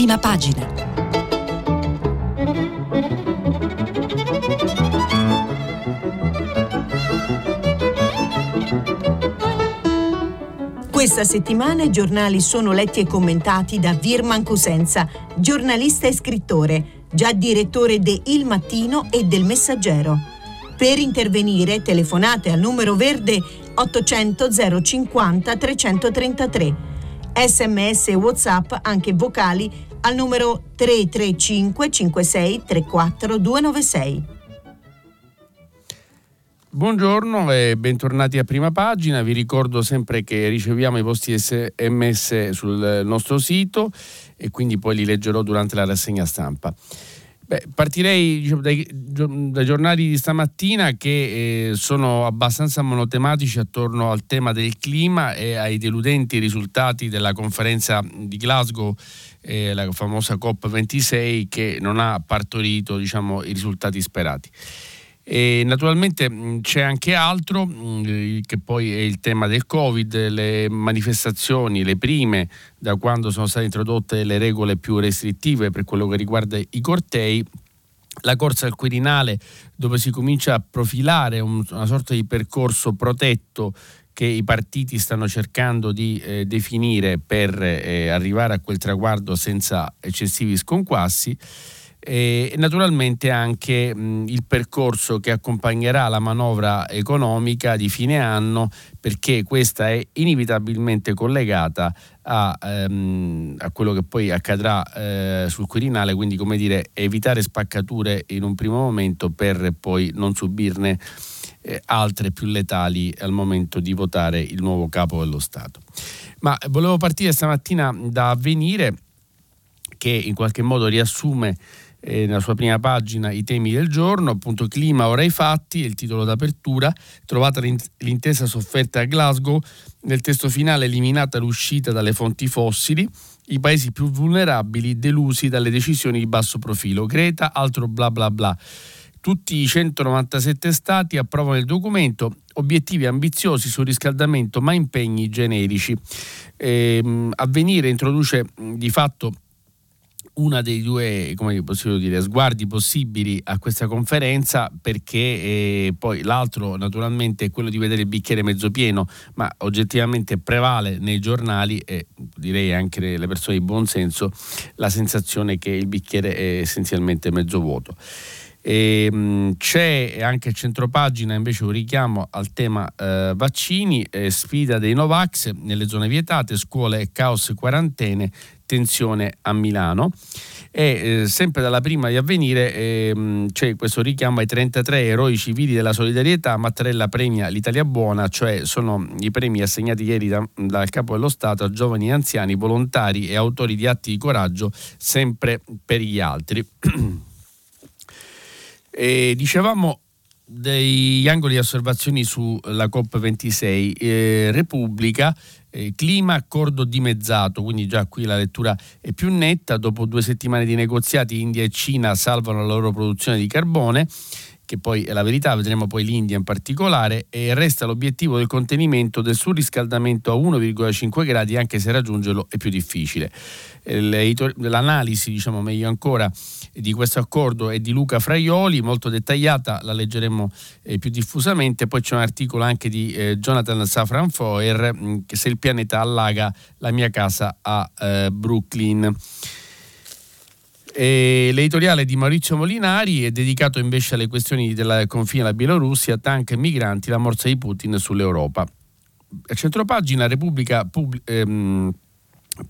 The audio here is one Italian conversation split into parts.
prima pagina. Questa settimana i giornali sono letti e commentati da Virman Cusenza, giornalista e scrittore, già direttore de Il Mattino e del Messaggero. Per intervenire telefonate al numero verde 800 050 333 sms e whatsapp anche vocali al numero 335 56 34 296. Buongiorno e bentornati a prima pagina. Vi ricordo sempre che riceviamo i vostri sms sul nostro sito e quindi poi li leggerò durante la rassegna stampa. Beh, partirei diciamo, dai, dai, giornali di stamattina che eh, sono abbastanza monotematici attorno al tema del clima e ai deludenti risultati della conferenza di Glasgow, eh, la famosa COP26, che non ha partorito diciamo, i risultati sperati. E naturalmente c'è anche altro, che poi è il tema del Covid, le manifestazioni, le prime, da quando sono state introdotte le regole più restrittive per quello che riguarda i cortei, la corsa al Quirinale dove si comincia a profilare una sorta di percorso protetto che i partiti stanno cercando di eh, definire per eh, arrivare a quel traguardo senza eccessivi sconquassi e naturalmente anche mh, il percorso che accompagnerà la manovra economica di fine anno perché questa è inevitabilmente collegata a, ehm, a quello che poi accadrà eh, sul Quirinale, quindi come dire evitare spaccature in un primo momento per poi non subirne eh, altre più letali al momento di votare il nuovo capo dello Stato. Ma volevo partire stamattina da avvenire che in qualche modo riassume eh, nella sua prima pagina i temi del giorno, appunto clima ora i fatti, è il titolo d'apertura, trovata l'intesa sofferta a Glasgow, nel testo finale eliminata l'uscita dalle fonti fossili, i paesi più vulnerabili delusi dalle decisioni di basso profilo, Greta, altro bla bla bla. Tutti i 197 stati approvano il documento, obiettivi ambiziosi sul riscaldamento ma impegni generici. Eh, avvenire introduce di fatto una dei due dire, sguardi possibili a questa conferenza perché eh, poi l'altro naturalmente è quello di vedere il bicchiere mezzo pieno ma oggettivamente prevale nei giornali e direi anche nelle persone di buon senso la sensazione che il bicchiere è essenzialmente mezzo vuoto. E, ehm, c'è anche a centropagina invece un richiamo al tema eh, vaccini, eh, sfida dei Novax nelle zone vietate, scuole, caos quarantene, tensione a Milano. E eh, sempre dalla prima di avvenire eh, c'è questo richiamo ai 33 eroi civili della solidarietà. Mattarella premia l'Italia buona, cioè sono i premi assegnati ieri da, dal capo dello Stato a giovani e anziani, volontari e autori di atti di coraggio, sempre per gli altri. e dicevamo degli angoli di osservazioni sulla COP26. Eh, Repubblica eh, clima, accordo dimezzato, quindi già qui la lettura è più netta, dopo due settimane di negoziati India e Cina salvano la loro produzione di carbone che poi è la verità, vedremo poi l'India in particolare, e resta l'obiettivo del contenimento del surriscaldamento a 1,5 gradi, anche se raggiungerlo è più difficile. L'analisi, diciamo meglio ancora, di questo accordo è di Luca Fraioli, molto dettagliata, la leggeremo eh, più diffusamente, poi c'è un articolo anche di eh, Jonathan Safran Foer, mm, se il pianeta allaga la mia casa a eh, Brooklyn. E l'editoriale di Maurizio Molinari è dedicato invece alle questioni del confine alla Bielorussia, tank e migranti, la morsa di Putin sull'Europa. A centropagina Repubblica pub, ehm,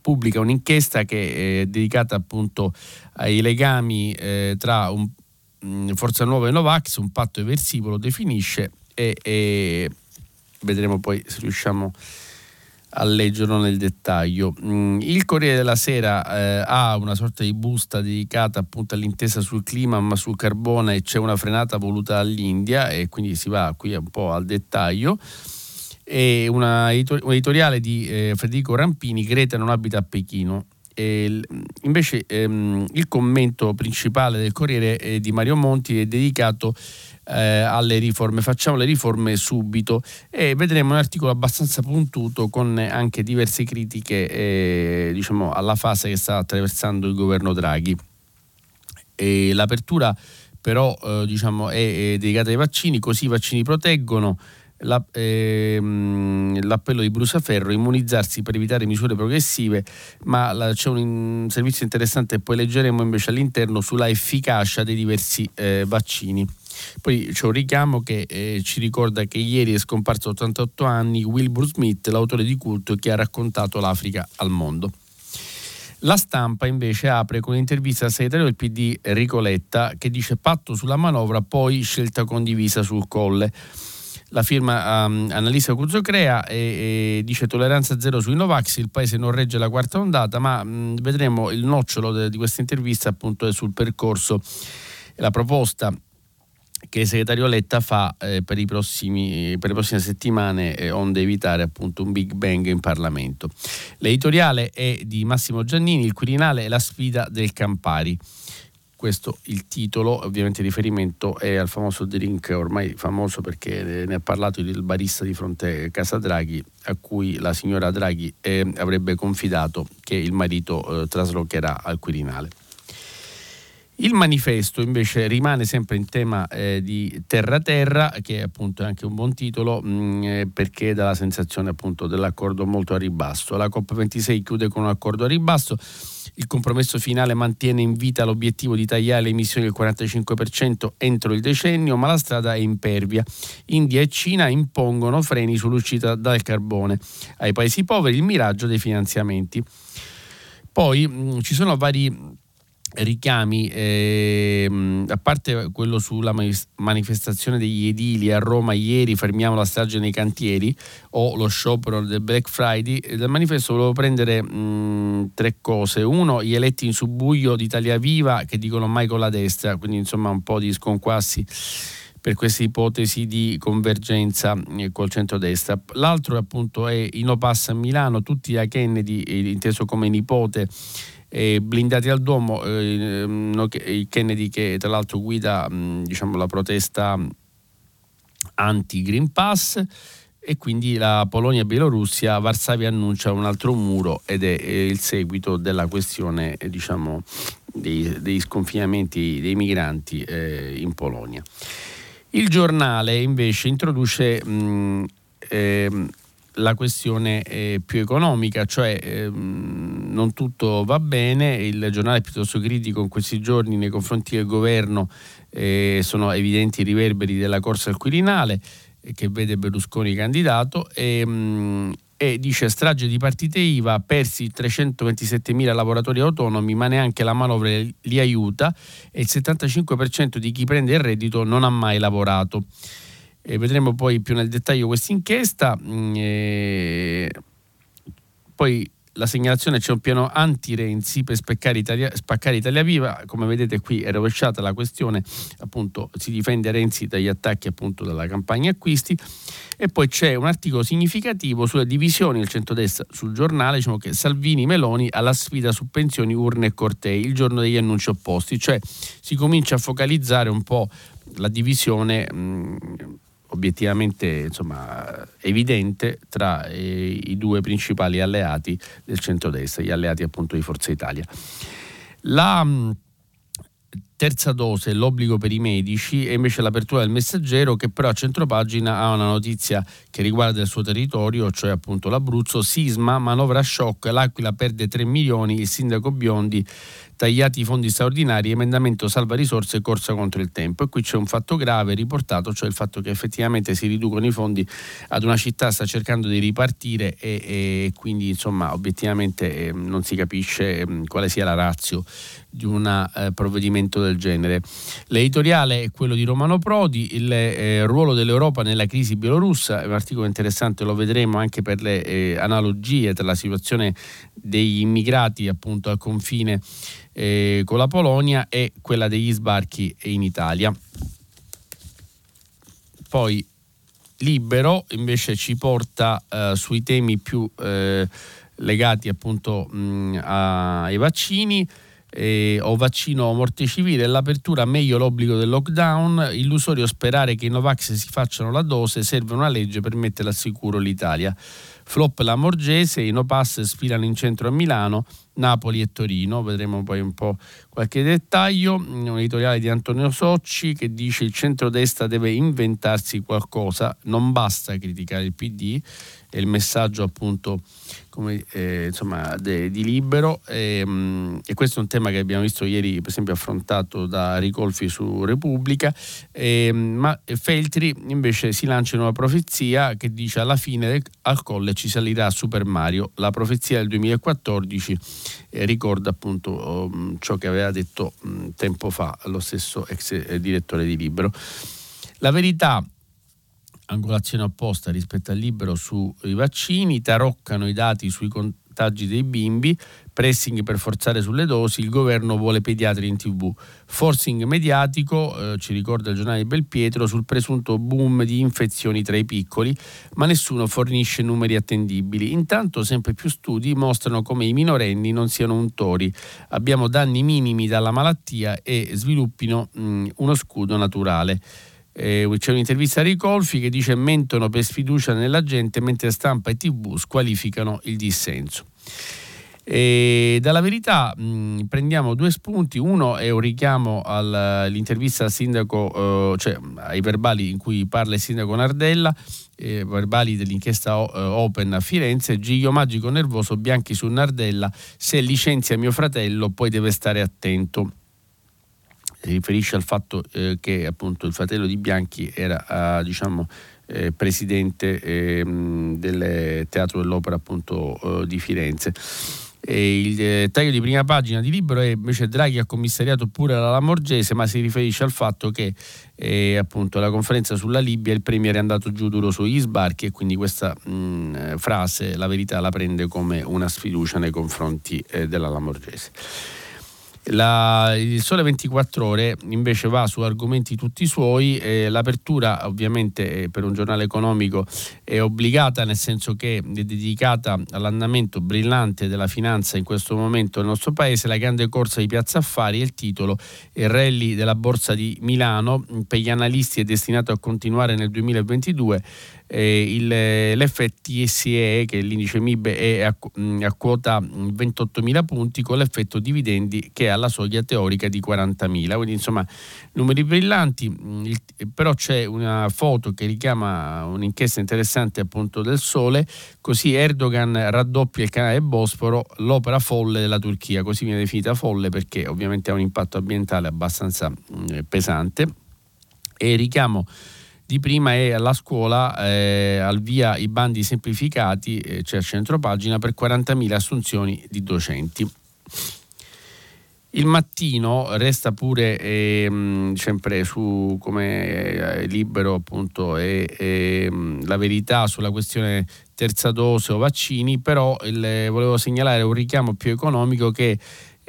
pubblica un'inchiesta che è dedicata appunto ai legami eh, tra un, mm, Forza Nuova e Novax, un patto eversivo lo definisce e, e vedremo poi se riusciamo a a leggerlo nel dettaglio. Mm, il Corriere della Sera eh, ha una sorta di busta dedicata appunto all'intesa sul clima, ma sul carbone e c'è una frenata voluta dall'India e quindi si va qui un po' al dettaglio. E una, un editoriale di eh, Federico Rampini, Greta non abita a Pechino. eh, invece ehm, il commento principale del Corriere eh, di Mario Monti è dedicato eh, alle riforme. Facciamo le riforme subito e vedremo un articolo abbastanza puntuto con anche diverse critiche eh, diciamo, alla fase che sta attraversando il governo Draghi. E l'apertura però eh, diciamo, è, è dedicata ai vaccini, così i vaccini proteggono. La, ehm, l'appello di Brusaferro immunizzarsi per evitare misure progressive ma la, c'è un, servizio interessante che poi leggeremo invece all'interno sulla efficacia dei diversi eh, vaccini poi c'è un richiamo che eh, ci ricorda che ieri è scomparso a 88 anni Wilbur Smith, l'autore di culto che ha raccontato l'Africa al mondo. La stampa invece apre con un'intervista al segretario del PD Enrico Letta che dice patto sulla manovra, poi scelta condivisa sul colle. La firma um, Annalisa Cuzzocrea e, e dice tolleranza zero sui Novax, il paese non regge la quarta ondata, ma mh, vedremo il nocciolo de, di questa intervista appunto è sul percorso. La proposta che il segretario Letta fa eh, per, prossimi, per, le prossime settimane eh, onde evitare appunto un Big Bang in Parlamento. L'editoriale è di Massimo Giannini, il Quirinale è la sfida del Campari. Questo il titolo, ovviamente il riferimento è al famoso drink, ormai famoso perché ne ha parlato il barista di fronte a Casa Draghi, a cui la signora Draghi eh, avrebbe confidato che il marito eh, traslocherà al Quirinale. Il manifesto invece rimane sempre in tema eh, di terra-terra, che appunto è anche un buon titolo mh, mm, eh, perché dà la sensazione appunto dell'accordo molto a ribasso. La COP26 chiude con un accordo a ribasso. Il compromesso finale mantiene in vita l'obiettivo di tagliare le emissioni del 45% entro il decennio, ma la strada è impervia. India e Cina impongono freni sull'uscita dal carbone. Ai paesi poveri il miraggio dei finanziamenti. Poi mh, mm, ci sono vari richiami, eh, a parte quello sulla manifestazione degli edili a Roma ieri, fermiamo la strage nei cantieri o lo sciopero del Black Friday, dal manifesto volevo prendere mh, tre cose. Uno, gli eletti in subbuglio di Italia Viva che dicono mai con la destra, quindi insomma un po' di sconquassi per queste ipotesi di convergenza eh, col centrodestra. L'altro appunto è Inopass a Milano, tutti a Kennedy, eh, inteso come nipote eh, blindati al Duomo, eh, Kennedy che tra l'altro guida mh, diciamo, la protesta anti-Green Pass e quindi la Polonia-Bielorussia, Varsavia annuncia un altro muro ed è, il seguito della questione eh, diciamo, dei, dei, sconfinamenti dei migranti eh, in Polonia. Il giornale invece introduce mh, eh, la questione eh, più economica, cioè ehm, non tutto va bene, il giornale è piuttosto critico in questi giorni nei confronti del governo, eh, sono evidenti i riverberi della corsa al Quirinale eh, che vede Berlusconi candidato e, mh, mm, e dice strage di partite IVA, persi 327 mila lavoratori autonomi ma neanche la manovra li aiuta e il 75% di chi prende il reddito non ha mai lavorato. E vedremo poi più nel dettaglio questa inchiesta. Mm, e poi la segnalazione c'è un piano anti-Renzi per Italia, spaccare Italia Viva, come vedete qui è rovesciata la questione, appunto si difende Renzi dagli attacchi appunto dalla campagna acquisti. E poi c'è un articolo significativo sulle divisioni del centrodestra sul giornale, diciamo che Salvini Meloni alla sfida su pensioni, urne e cortei, il giorno degli annunci opposti, cioè si comincia a focalizzare un po' la divisione mh, obiettivamente insomma, evidente tra eh, i due principali alleati del centrodestra, gli alleati appunto di Forza Italia. La terza dose, l'obbligo per i medici e invece l'apertura del messaggero che però a centropagina ha una notizia che riguarda il suo territorio, cioè appunto l'Abruzzo, sisma, manovra shock, l'Aquila perde 3 milioni, il sindaco Biondi tagliati i fondi straordinari, emendamento salva risorse, corsa contro il tempo. E qui c'è un fatto grave riportato, cioè il fatto che effettivamente si riducono i fondi ad una città sta cercando di ripartire e, e quindi insomma obiettivamente eh, non si capisce eh, quale sia la razio di un eh, provvedimento del genere. L'editoriale è quello di Romano Prodi, il eh, ruolo dell'Europa nella crisi bielorussa, è un articolo interessante, lo vedremo anche per le eh, analogie tra la situazione degli immigrati appunto al confine eh, con la Polonia e quella degli sbarchi in Italia. Poi Libero invece ci porta eh, sui temi più eh, legati appunto mh, ai vaccini eh, o vaccino o morte civile, l'apertura meglio l'obbligo del lockdown, illusorio sperare che i Novax si facciano la dose, serve una legge per mettere al sicuro l'Italia. Flop la Morgese, i No Pass sfilano in centro a Milano, Napoli e Torino, vedremo poi un po' qualche dettaglio, un editoriale di Antonio Socci che dice il centrodestra deve inventarsi qualcosa, non basta criticare il PD, il messaggio appunto come, eh, insomma, de, di libero. E, ehm, mh, e, questo è un tema che abbiamo visto ieri per esempio affrontato da Ricolfi su Repubblica. E, ehm, ma Feltri invece si lancia in una profezia che dice alla fine al colle ci salirà Super Mario la profezia del 2014 eh, ricorda appunto um, ciò che aveva detto um, tempo fa lo stesso ex eh, direttore di Libero. La verità angolazione opposta rispetto al libero sui vaccini, taroccano i dati sui contagi dei bimbi, pressing per forzare sulle dosi, il governo vuole pediatri in tv, forcing mediatico, eh, ci ricorda il giornale Belpietro, sul presunto boom di infezioni tra i piccoli, ma nessuno fornisce numeri attendibili. Intanto sempre più studi mostrano come i minorenni non siano untori, abbiamo danni minimi dalla malattia e sviluppino mh, uno scudo naturale. Eh, c'è un'intervista a Ricolfi che dice mentono per sfiducia nella gente mentre stampa e tv squalificano il dissenso. E dalla verità mh, prendiamo due spunti, uno è un richiamo all'intervista al sindaco, eh, cioè ai verbali in cui parla il sindaco Nardella, eh, verbali dell'inchiesta eh, Open a Firenze, Giglio Magico nervoso, Bianchi su Nardella, se licenzia mio fratello poi deve stare attento si riferisce al fatto eh, che appunto il fratello di Bianchi era diciamo, eh, presidente eh, del Teatro dell'Opera appunto, eh, di Firenze. E il eh, taglio di prima pagina di libro è invece Draghi ha commissariato pure la Lamorgese, ma si riferisce al fatto che eh, appunto alla conferenza sulla Libia il Premier è andato giù duro sugli sbarchi e quindi questa mh, frase la verità la prende come una sfiducia nei confronti eh, della Lamorgese. La, il Sole 24 Ore invece va su argomenti tutti suoi, eh, l'apertura ovviamente eh, per un giornale economico è obbligata nel senso che è dedicata all'andamento brillante della finanza in questo momento nel nostro paese, la grande corsa di Piazza Affari e il titolo Il rally della Borsa di Milano. Per gli analisti è destinato a continuare nel 2022 eh, il, l'FTSE, che è l'indice MIB, è a, a quota 28.000 punti con l'effetto dividendi che è alla soglia teorica di 40.000. Quindi insomma numeri brillanti, il, però c'è una foto che richiama un'inchiesta interessante appunto del Sole, così Erdogan raddoppia il canale Bosforo, l'opera folle della Turchia, così viene definita folle perché ovviamente ha un impatto ambientale abbastanza mh, pesante. E richiamo di prima è alla scuola eh, al via i bandi semplificati, eh, cioè a centro pagina, per 40.000 assunzioni di docenti. Il mattino resta pure eh, sempre su come libero appunto e, e, la verità sulla questione terza dose o vaccini, però il, volevo segnalare un richiamo più economico che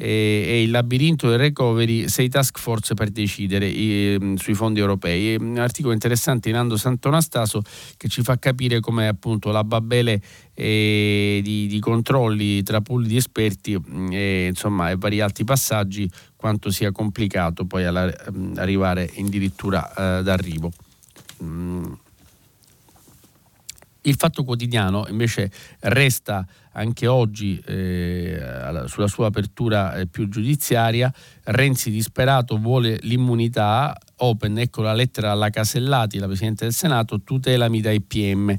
e, il labirinto del recovery, sei task force per decidere i, mm, sui fondi europei. Un articolo interessante di Nando Santonastaso che ci fa capire come appunto la babele eh, di, di, controlli tra pool di esperti mm, e, insomma, e vari altri passaggi quanto sia complicato poi alla, mm, arrivare addirittura eh, d'arrivo. Mm. Il fatto quotidiano invece resta anche oggi eh, sulla sua apertura eh, più giudiziaria. Renzi disperato vuole l'immunità, Open, ecco la lettera alla Casellati, la Presidente del Senato, tutelami dai PM.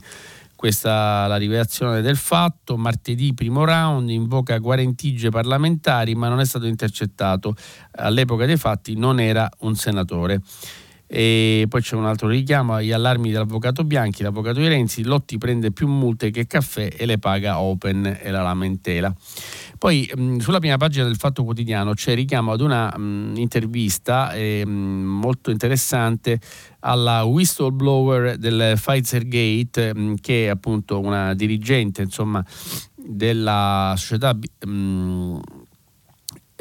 Questa è la rivelazione del fatto. Martedì, primo round, invoca guarentigie parlamentari, ma non è stato intercettato. All'epoca dei fatti non era un senatore. E poi c'è un altro richiamo agli allarmi dell'avvocato Bianchi, l'avvocato di Renzi, Lotti prende più multe che caffè e le paga Open e la lamentela. Poi mh, sulla prima pagina del Fatto Quotidiano c'è richiamo ad una mh, intervista eh, mh, molto interessante alla whistleblower del Pfizer Gate, che è appunto una dirigente insomma, della società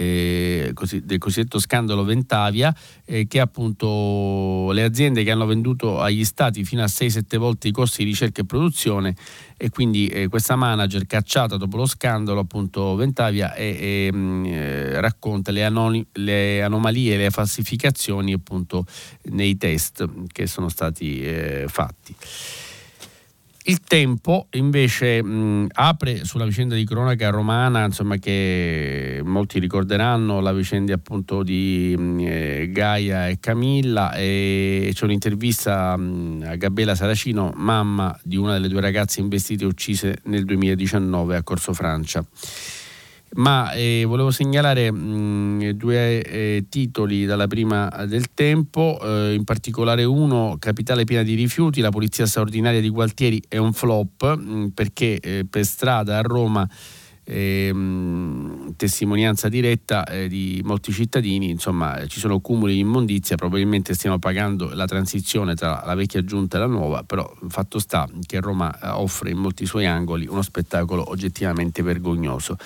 eh, del cosiddetto scandalo Ventavia, eh, che appunto le aziende che hanno venduto agli stati fino a 6-7 volte i costi di ricerca e produzione e quindi eh, questa manager cacciata dopo lo scandalo appunto Ventavia e, e mm, eh, racconta le, anoni- le, anomalie, le falsificazioni appunto nei test che sono stati eh, fatti. Il tempo invece mh, apre sulla vicenda di cronaca romana, insomma, che molti ricorderanno, la vicenda appunto di mh, eh, Gaia e Camilla e c'è un'intervista mh, a Gabriela Saracino, mamma di una delle due ragazze investite e uccise nel 2019 a Corso Francia ma eh, volevo segnalare mh, due eh, titoli dalla prima del tempo, eh, in particolare uno, Capitale piena di rifiuti, la polizia straordinaria di Gualtieri è un flop mh, perché eh, per strada a Roma ehm, testimonianza diretta eh, di molti cittadini, insomma ci sono cumuli di immondizia, probabilmente stiamo pagando la transizione tra la vecchia giunta e la nuova, però fatto sta che Roma eh, offre in molti suoi angoli uno spettacolo oggettivamente vergognoso.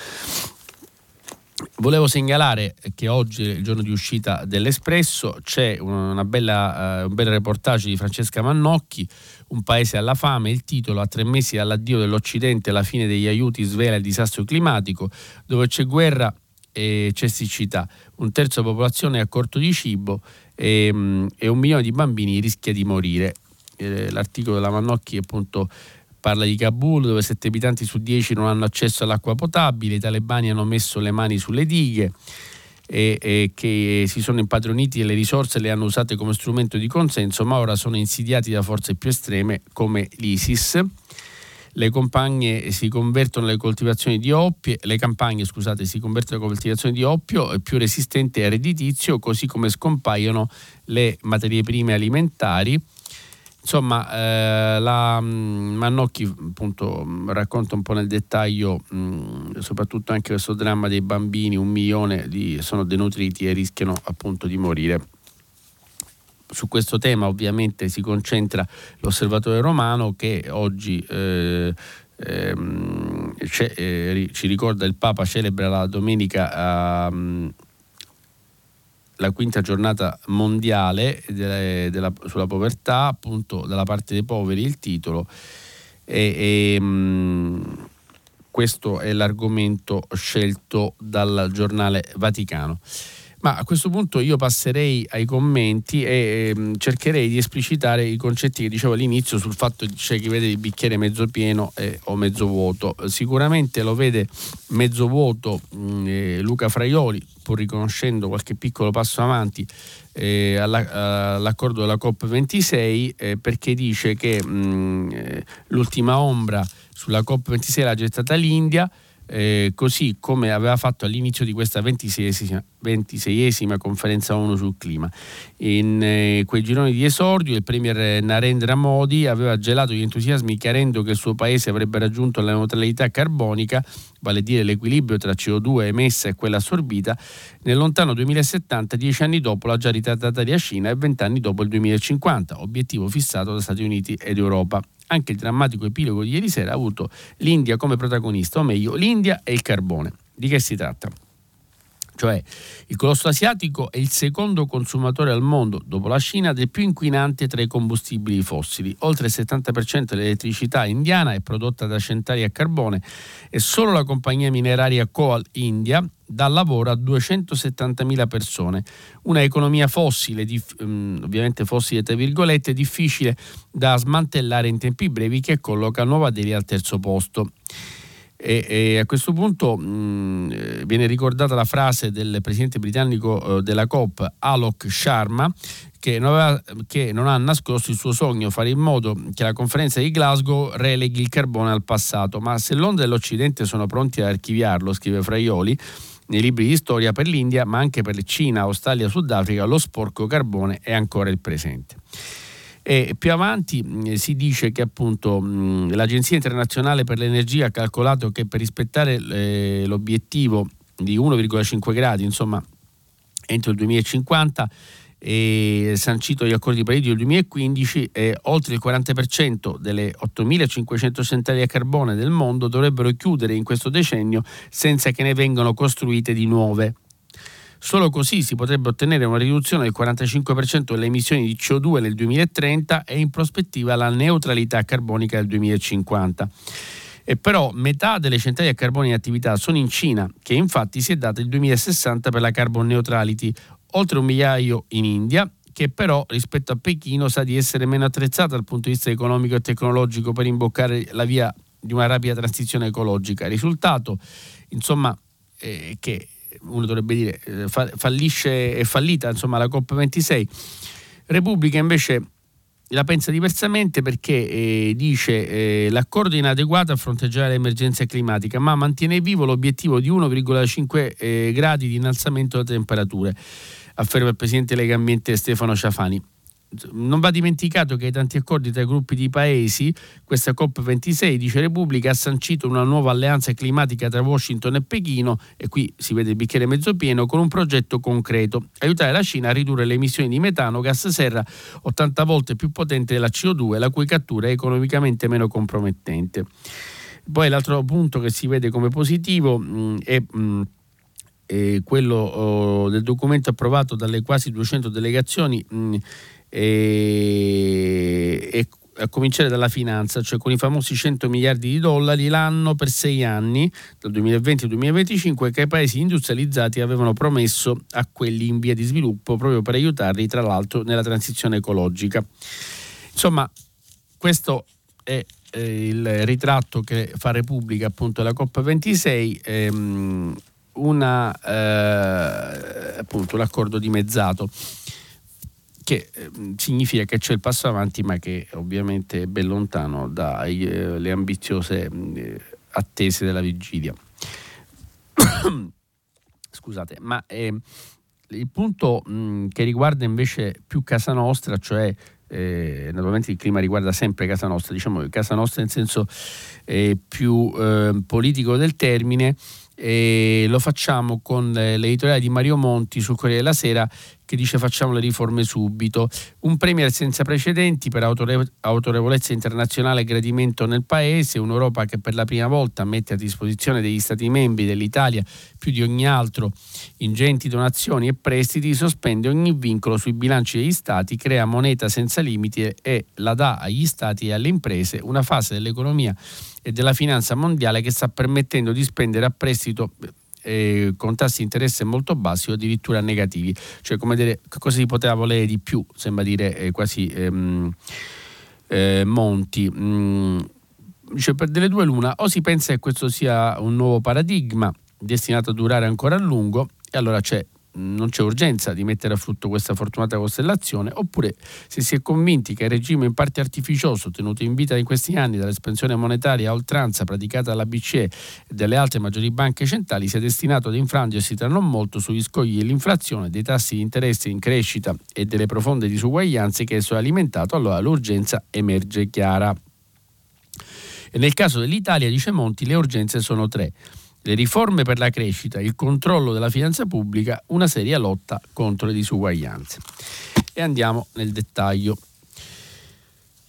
Volevo segnalare che oggi, il giorno di uscita dell'Espresso, c'è bella, uh, un bel reportage di Francesca Mannocchi, Un paese alla fame, il titolo A tre mesi dall'addio dell'Occidente, la fine degli aiuti svela il disastro climatico, dove c'è guerra e c'è siccità, un terzo della popolazione è a corto di cibo e, um, e un milione di bambini rischia di morire. Eh, l'articolo della Mannocchi appunto Parla di Kabul dove 7 abitanti su 10 non hanno accesso all'acqua potabile, i talebani hanno messo le mani sulle dighe e, e che si sono impadroniti delle risorse e le hanno usate come strumento di consenso, ma ora sono insidiati da forze più estreme come l'ISIS. Le campagne si convertono alle coltivazioni di oppio, le campagne scusate, si convertono alle coltivazioni di oppio più resistenti al redditizio, così come scompaiono le materie prime alimentari Insomma, eh, la mm, Mannocchi appunto racconta un po' nel dettaglio mh, mm, soprattutto anche questo dramma dei bambini, un milione di, sono denutriti e rischiano appunto di morire. Su questo tema ovviamente si concentra l'osservatore romano che oggi eh, ehm, eh, ci ricorda il Papa celebra la domenica la quinta giornata mondiale delle, della, sulla povertà, appunto dalla parte dei poveri il titolo. E, e, mh, questo è l'argomento scelto dal giornale Vaticano. Ma a questo punto io passerei ai commenti e eh, cercherei di esplicitare i concetti che dicevo all'inizio sul fatto che c'è chi vede il bicchiere mezzo pieno eh, o mezzo vuoto. Sicuramente lo vede mezzo vuoto mh, eh, Luca Fraioli, pur riconoscendo qualche piccolo passo avanti eh, alla, all'accordo della COP26, eh, perché dice che mh, eh, l'ultima ombra sulla COP26 l'ha gettata l'India eh, così come aveva fatto all'inizio di questa 26esima, 26esima conferenza ONU sul clima. In eh, quei gironi di esordio il premier Narendra Modi aveva gelato gli entusiasmi chiarendo che il suo paese avrebbe raggiunto la neutralità carbonica, vale a dire l'equilibrio tra CO2 emessa e quella assorbita, nel lontano 2070, dieci anni dopo la già ritardata Cina e vent'anni dopo il 2050, obiettivo fissato da Stati Uniti ed Europa anche il drammatico epilogo di ieri sera ha avuto l'India come protagonista, o meglio l'India e il carbone. Di che si tratta? Cioè, il colosso asiatico è il secondo consumatore al mondo, dopo la Cina, del più inquinante tra i combustibili fossili. Oltre il 70% dell'elettricità indiana è prodotta da centrali a carbone e solo la compagnia mineraria Coal India dà lavoro a 270.000 persone. Una economia fossile, dif- mm, ovviamente fossile tra virgolette, difficile da smantellare in tempi brevi che colloca Nuova Delhi al terzo posto. E, e a questo punto mh, mm, viene ricordata la frase del presidente britannico eh, della COP, Alok Sharma, che non, aveva, che non, ha nascosto il suo sogno, fare in modo che la conferenza di Glasgow releghi il carbone al passato. Ma se Londra e l'Occidente sono pronti ad archiviarlo, scrive Fraioli, nei libri di storia per l'India, ma anche per Cina, Australia, Sudafrica, lo sporco carbone è ancora il presente. E più avanti mh, si dice che appunto mh, l'Agenzia internazionale per l'energia ha calcolato che per rispettare eh, l'obiettivo di 1,5 gradi, insomma, entro il 2050 e sancito gli accordi di Parigi del 2015, eh, oltre il 40% delle 8.500 centrali a carbone del mondo dovrebbero chiudere in questo decennio senza che ne vengano costruite di nuove. Solo così si potrebbe ottenere una riduzione del 45% delle emissioni di CO2 nel 2030 e in prospettiva la neutralità carbonica nel 2050. E però metà delle centrali a carbone in attività sono in Cina, che infatti si è data il 2060 per la carbon neutrality, oltre un migliaio in India che però rispetto a Pechino sa di essere meno attrezzata dal punto di vista economico e tecnologico per imboccare la via di una rapida transizione ecologica. Risultato, insomma, è che uno dovrebbe dire eh, fallisce, è fallita insomma, la COP26. Repubblica invece la pensa diversamente perché eh, dice eh, l'accordo è inadeguato a fronteggiare l'emergenza climatica, ma mantiene vivo l'obiettivo di 1,5 eh, gradi di innalzamento delle temperature afferma il presidente Lega Ambiente Stefano Ciafani. Non va dimenticato che ai tanti accordi tra i gruppi di paesi, questa COP26, dice Repubblica, ha sancito una nuova alleanza climatica tra Washington e Pechino, e qui si vede il bicchiere mezzo pieno, con un progetto concreto, aiutare la Cina a ridurre le emissioni di metano, gas serra 80 volte più potente della CO2, la cui cattura è economicamente meno compromettente. Poi l'altro punto che si vede come positivo mh, è... Mh, quello oh, del documento approvato dalle quasi 200 delegazioni mh, e, e a cominciare dalla finanza, cioè con i famosi 100 miliardi di dollari l'anno per sei anni, dal 2020 al 2025, che i paesi industrializzati avevano promesso a quelli in via di sviluppo proprio per aiutarli, tra l'altro, nella transizione ecologica. Insomma, questo è eh, il ritratto che fa Repubblica appunto della COP26. Ehm, una, eh, appunto, l'accordo dimezzato che eh, significa che c'è il passo avanti ma che ovviamente è ben lontano dalle eh, ambiziose eh, attese della vigilia. Scusate, ma eh, il punto mh, che riguarda invece più casa nostra, cioè eh, naturalmente il clima riguarda sempre casa nostra, diciamo casa nostra nel senso eh, più eh, politico del termine, e lo facciamo con l'editoriale di Mario Monti sul Corriere della Sera che dice facciamo le riforme subito. Un premier senza precedenti per autore- autorevolezza internazionale e gradimento nel paese, un'Europa che per la prima volta mette a disposizione degli Stati membri dell'Italia più di ogni altro ingenti donazioni e prestiti, sospende ogni vincolo sui bilanci degli Stati, crea moneta senza limiti e la dà agli Stati e alle imprese, una fase dell'economia e della finanza mondiale che sta permettendo di spendere a prestito eh, con tassi di interesse molto bassi o addirittura negativi. Cioè, come dire, cosa si poteva volere di più, sembra dire eh, quasi ehm, eh, Monti. Mm, cioè, per delle due l'una, o si pensa che questo sia un nuovo paradigma destinato a durare ancora a lungo, e allora c'è non c'è urgenza di mettere a frutto questa fortunata costellazione, oppure se si è convinti che il regime in parte artificioso tenuto in vita in questi anni dall'espansione monetaria a oltranza praticata dalla BCE e dalle altre maggiori banche centrali sia destinato ad infrangersi tra non molto sugli scogli dell'inflazione, dei tassi di interesse in crescita e delle profonde disuguaglianze che esso ha alimentato, allora l'urgenza emerge chiara. E nel caso dell'Italia, dice Monti, le urgenze sono tre le riforme per la crescita, il controllo della finanza pubblica, una seria lotta contro le disuguaglianze. E andiamo nel dettaglio.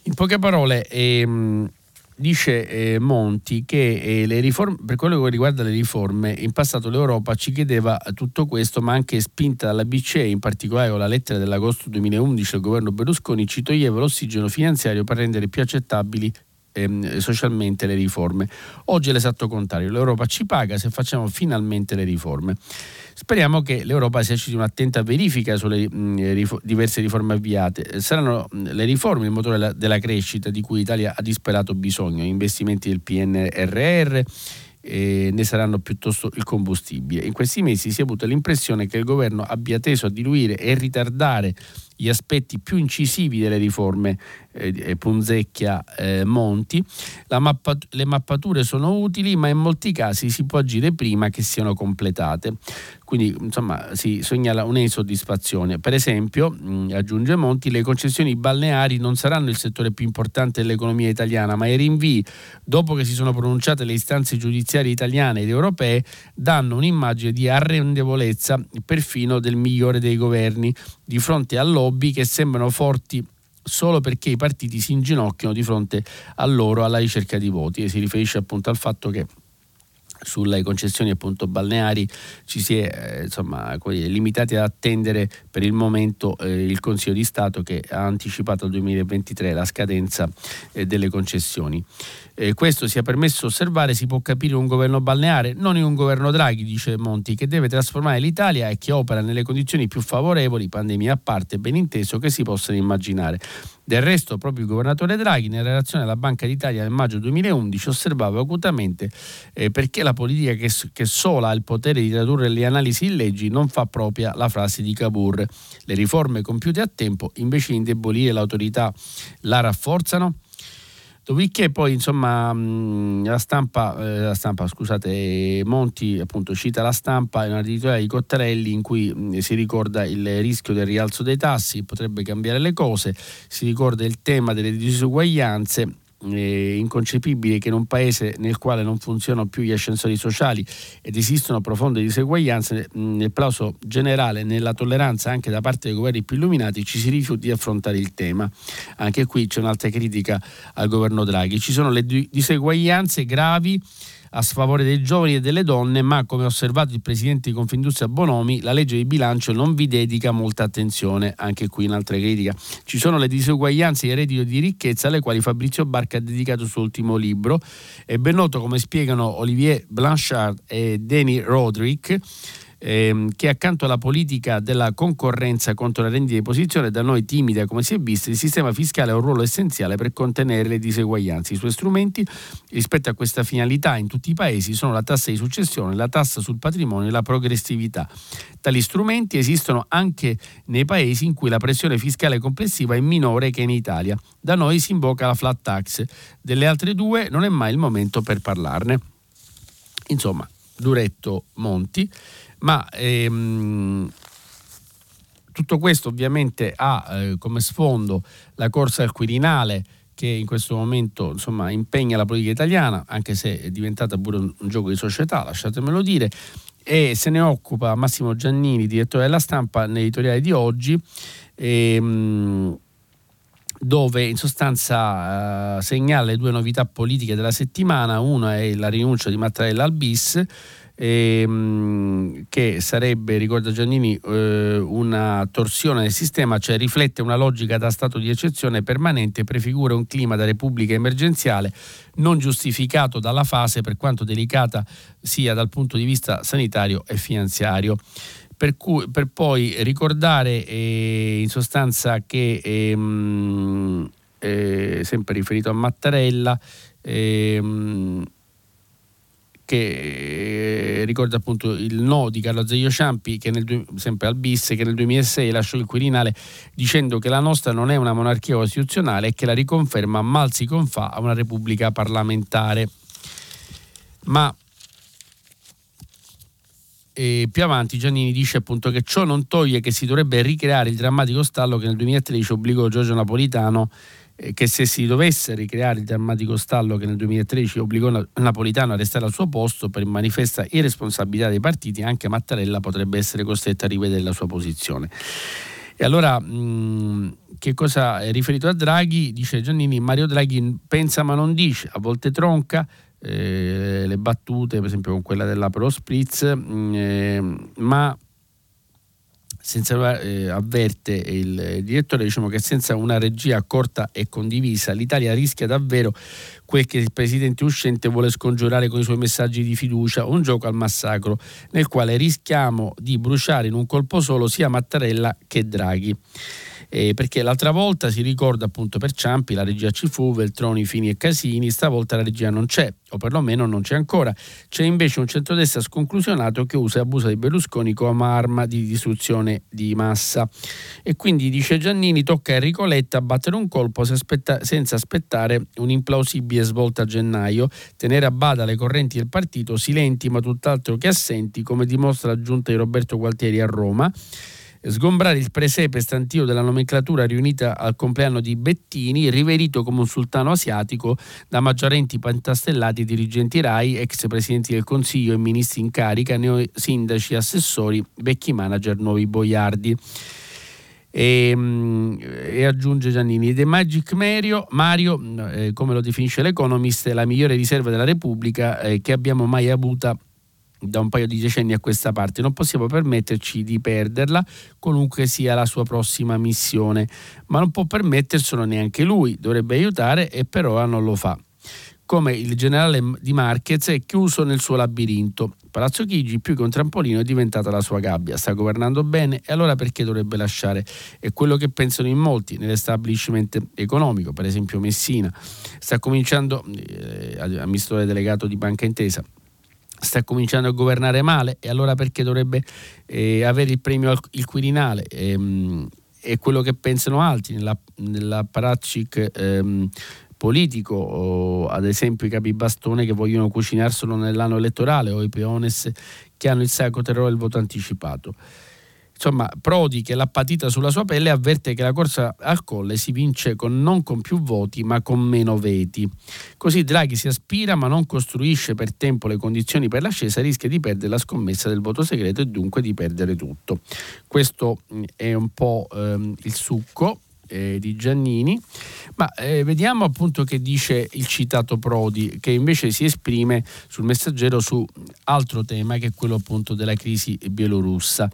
In poche parole, ehm, dice eh, Monti che eh, riforme, per quello che riguarda le riforme, in passato l'Europa ci chiedeva tutto questo, ma anche spinta dalla BCE, in particolare con la lettera dell'agosto 2011 del governo Berlusconi, ci toglieva l'ossigeno finanziario per rendere più accettabili ehm, socialmente le riforme. Oggi è l'esatto contrario, l'Europa ci paga se facciamo finalmente le riforme. Speriamo che l'Europa eserciti un'attenta verifica sulle diverse riforme avviate. Saranno le riforme il motore della, della crescita di cui l'Italia ha disperato bisogno, investimenti del PNRR eh, ne saranno piuttosto il combustibile. In questi mesi si è avuta l'impressione che il governo abbia teso a diluire e ritardare gli aspetti più incisivi delle riforme eh, eh Punzecchia eh, Monti. Mappat- le mappature sono utili, ma in molti casi si può agire prima che siano completate. Quindi insomma si segnala un'insoddisfazione. Per esempio, mh, aggiunge Monti, le concessioni balneari non saranno il settore più importante dell'economia italiana, ma i rinvii, dopo che si sono pronunciate le istanze giudiziarie italiane ed europee, danno un'immagine di arrendevolezza perfino del migliore dei governi di fronte a lobby che sembrano forti solo perché i partiti si inginocchiano di fronte a loro alla ricerca di voti e si riferisce appunto al fatto che sulle concessioni appunto balneari ci si è eh, insomma, limitati ad attendere per il momento eh, il Consiglio di Stato che ha anticipato al 2023 la scadenza eh, delle concessioni. Eh, questo sia permesso osservare si può capire un governo balneare, non in un governo Draghi, dice Monti, che deve trasformare l'Italia e che opera nelle condizioni più favorevoli, pandemia a parte, ben inteso, che si possano immaginare. Del resto, proprio il governatore Draghi, nella relazione alla Banca d'Italia nel maggio 2011, osservava acutamente eh, perché la politica che, che, sola ha il potere di tradurre le analisi in leggi non fa propria la frase di Cavour. Le riforme compiute a tempo, invece di indebolire l'autorità, la rafforzano? Dopodiché poi insomma la stampa, eh, la stampa, scusate, Monti appunto cita la stampa in una editoriale di Cottarelli in cui si ricorda il rischio del rialzo dei tassi, potrebbe cambiare le cose, si ricorda il tema delle disuguaglianze eh, inconcepibile che in un paese nel quale non funzionano più gli ascensori sociali ed esistono profonde diseguaglianze, nel plauso generale, nella tolleranza anche da parte dei governi più illuminati, ci si rifiuti di affrontare il tema. Anche qui c'è un'altra critica al governo Draghi. Ci sono le diseguaglianze gravi a sfavore dei giovani e delle donne, ma come ha osservato il presidente di Confindustria Bonomi, la legge di bilancio non vi dedica molta attenzione, anche qui un'altra critica. Ci sono le disuguaglianze di reddito di ricchezza alle quali Fabrizio Barca ha dedicato il suo ultimo libro. È ben noto, come spiegano Olivier Blanchard e Danny Roderick, ehm, che accanto alla politica della concorrenza contro la rendita di posizione, da noi timida come si è visto, il sistema fiscale ha un ruolo essenziale per contenere le diseguaglianze. I suoi strumenti rispetto a questa finalità in tutti i paesi sono la tassa di successione, la tassa sul patrimonio e la progressività. Tali strumenti esistono anche nei paesi in cui la pressione fiscale complessiva è minore che in Italia. Da noi si invoca la flat tax, delle altre due non è mai il momento per parlarne. Insomma, Duretto Monti ma ehm, tutto questo ovviamente ha eh, come sfondo la corsa al Quirinale che in questo momento insomma, impegna la politica italiana, anche se è diventata pure un, un gioco di società, lasciatemelo dire, e se ne occupa Massimo Giannini, direttore della stampa, nell'editoriale di oggi. Ehm, dove in sostanza uh, segnala le due novità politiche della settimana, una è la rinuncia di Mattarella al bis, ehm, che sarebbe, ricorda Giannini, eh, una torsione del sistema, cioè riflette una logica da stato di eccezione permanente, prefigura un clima da repubblica emergenziale non giustificato dalla fase per quanto delicata sia dal punto di vista sanitario e finanziario. Per, cui, per poi ricordare eh, in sostanza che, ehm, eh, sempre riferito a Mattarella, ehm, che eh, ricorda appunto il no di Carlo Azeglio Ciampi che nel, sempre al bis che nel 2006 lasciò il Quirinale dicendo che la nostra non è una monarchia costituzionale e che la riconferma mal si confà a una repubblica parlamentare. Ma e più avanti Giannini dice appunto che ciò non toglie che si dovrebbe ricreare il drammatico stallo che nel 2013 obbligò Giorgio Napolitano eh, che se si dovesse ricreare il drammatico stallo che nel 2013 obbligò Napolitano a restare al suo posto per manifesta irresponsabilità dei partiti, anche Mattarella potrebbe essere costretto a rivedere la sua posizione. E allora, mh, che cosa è riferito a Draghi? Dice Giannini, Mario Draghi pensa ma non dice, a volte tronca, eh, le battute, per esempio con quella della Pro Spritz, eh, ma senza, eh, avverte il direttore diciamo che senza una regia accorta e condivisa l'Italia rischia davvero quel che il presidente uscente vuole scongiurare con i suoi messaggi di fiducia, un gioco al massacro nel quale rischiamo di bruciare in un colpo solo sia Mattarella che Draghi eh, perché l'altra volta si ricorda appunto per Ciampi la regia ci fu, Veltroni, Fini e Casini, stavolta la regia non c'è, o perlomeno non c'è ancora. C'è invece un centrodestra sconclusionato che usa e abusa di Berlusconi come arma di distruzione di massa. E quindi dice Giannini tocca a Enrico Letta battere un colpo senza aspettare un'implausibile svolta a gennaio, tenere a bada le correnti del partito silenti ma tutt'altro che assenti, come dimostra la giunta di Roberto Gualtieri a Roma sgombrare il presepe stantio della nomenclatura riunita al compleanno di Bettini, riverito come un sultano asiatico da maggiorenti pentastellati dirigenti RAI, ex presidenti del Consiglio e ministri in carica, neosindaci, assessori, vecchi manager, nuovi boiardi. E, mm, e aggiunge Giannini, The Magic Mario, Mario eh, come lo definisce l'Economist, è la migliore riserva della Repubblica eh, che abbiamo mai avuta da un paio di decenni a questa parte. Non possiamo permetterci di perderla, qualunque sia la sua prossima missione, ma non può permetterselo neanche lui, dovrebbe aiutare e per ora non lo fa. Come il generale di Marquez è chiuso nel suo labirinto. Palazzo Chigi, più che un trampolino, è diventata la sua gabbia. Sta governando bene e allora perché dovrebbe lasciare? È quello che pensano in molti nell'establishment economico, per esempio Messina. Sta cominciando, eh, amministratore delegato di Banca Intesa, sta cominciando a governare male e allora perché dovrebbe eh, avere il premio al il Quirinale? Ehm, è quello che pensano altri nella, nella Paraccic ehm, politico, o, ad esempio i capibastone che vogliono cucinarselo nell'anno elettorale o i peones che hanno il sacro terrore del voto anticipato. Insomma, Prodi, che l'ha patita sulla sua pelle, avverte che la corsa al colle si vince con, non con più voti, ma con meno veti. Così Draghi si aspira, ma non costruisce per tempo le condizioni per l'ascesa, rischia di perdere la scommessa del voto segreto e dunque di perdere tutto. Questo mm, è un po' ehm, il succo. Eh, di Giannini, ma eh, vediamo appunto che dice il citato Prodi, che invece si esprime sul messaggero su altro tema che è quello appunto della crisi bielorussa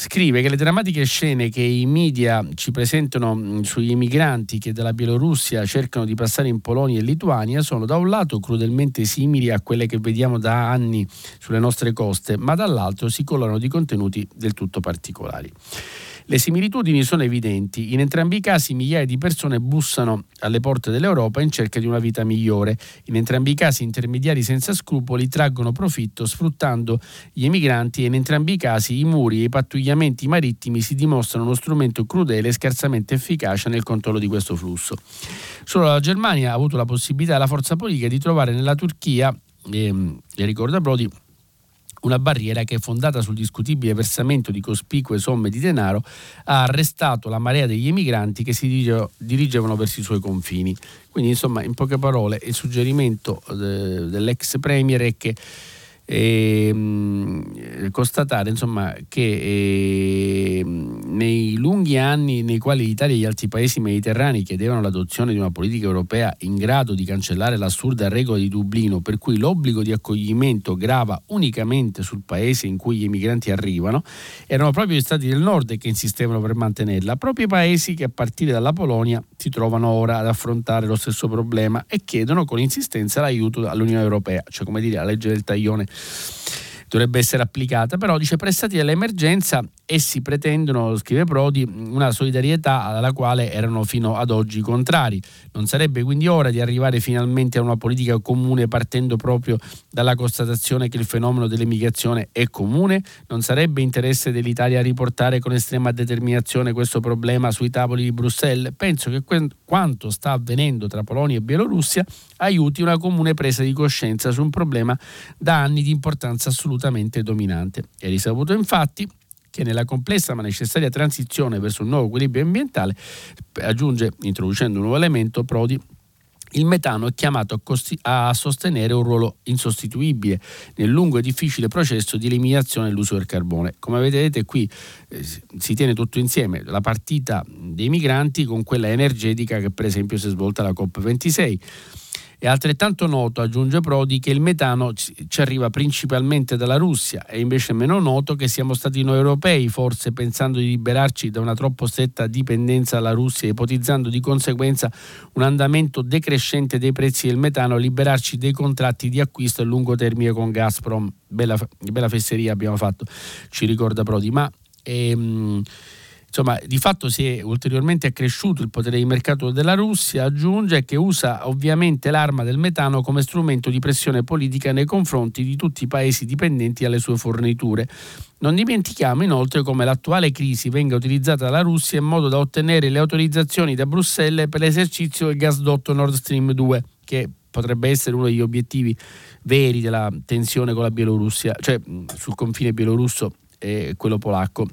scrive che le drammatiche scene che i media ci presentano mm, sugli emigranti che dalla Bielorussia cercano di passare in Polonia e Lituania sono da un lato crudelmente simili a quelle che vediamo da anni sulle nostre coste, ma dall'altro si colorano di contenuti del tutto particolari. Le similitudini sono evidenti. In entrambi i casi migliaia di persone bussano alle porte dell'Europa in cerca di una vita migliore. In entrambi i casi intermediari senza scrupoli traggono profitto sfruttando gli emigranti e in entrambi i casi i muri e i pattugliamenti marittimi si dimostrano uno strumento crudele e scarsamente efficace nel controllo di questo flusso. Solo la Germania ha avuto la possibilità e la forza politica di trovare nella Turchia, ehm, le ricorda Brodi, una barriera che, fondata sul discutibile versamento di cospicue somme di denaro, ha arrestato la marea degli emigranti che si dirigevano verso i suoi confini. Quindi, insomma, in poche parole, il suggerimento eh, dell'ex premier è che e, mh, constatare insomma, che eh, nei lunghi anni nei quali l'Italia e gli altri paesi mediterranei chiedevano l'adozione di una politica europea in grado di cancellare l'assurda regola di Dublino per cui l'obbligo di accoglimento grava unicamente sul paese in cui gli emigranti arrivano, erano proprio gli stati del nord che insistevano per mantenerla, proprio i paesi che a partire dalla Polonia si trovano ora ad affrontare lo stesso problema e chiedono con insistenza l'aiuto all'Unione Europea, cioè come dire la legge del taglione dovrebbe essere applicata, però dice prestati all'emergenza essi pretendono, scrive Prodi, una solidarietà alla quale erano fino ad oggi contrari. Non sarebbe quindi ora di arrivare finalmente a una politica comune partendo proprio dalla constatazione che il fenomeno dell'emigrazione è comune? Non sarebbe interesse dell'Italia riportare con estrema determinazione questo problema sui tavoli di Bruxelles? Penso che quanto sta avvenendo tra Polonia e Bielorussia aiuti una comune presa di coscienza su un problema da anni di importanza assolutamente dominante. È risaputo infatti che nella complessa ma necessaria transizione verso un nuovo equilibrio ambientale, aggiunge, introducendo un nuovo elemento, Prodi, il metano è chiamato a, costi- a, sostenere un ruolo insostituibile nel lungo e difficile processo di eliminazione dell'uso del carbone. Come vedete qui eh, si tiene tutto insieme, la partita dei migranti con quella energetica che per esempio si è svolta alla COP26 è altrettanto noto, aggiunge Prodi, che il metano ci arriva principalmente dalla Russia e invece è meno noto che siamo stati noi europei, forse pensando di liberarci da una troppo stretta dipendenza dalla Russia, ipotizzando di conseguenza un andamento decrescente dei prezzi del metano, liberarci dei contratti di acquisto a lungo termine con Gazprom. Bella, bella fesseria abbiamo fatto, ci ricorda Prodi. Ma ehm, Insomma, di fatto si è ulteriormente accresciuto il potere di mercato della Russia, aggiunge che usa ovviamente l'arma del metano come strumento di pressione politica nei confronti di tutti i paesi dipendenti dalle sue forniture. Non dimentichiamo inoltre come l'attuale crisi venga utilizzata dalla Russia in modo da ottenere le autorizzazioni da Bruxelles per l'esercizio del gasdotto Nord Stream 2, che potrebbe essere uno degli obiettivi veri della tensione con la Bielorussia, cioè sul confine bielorusso e quello polacco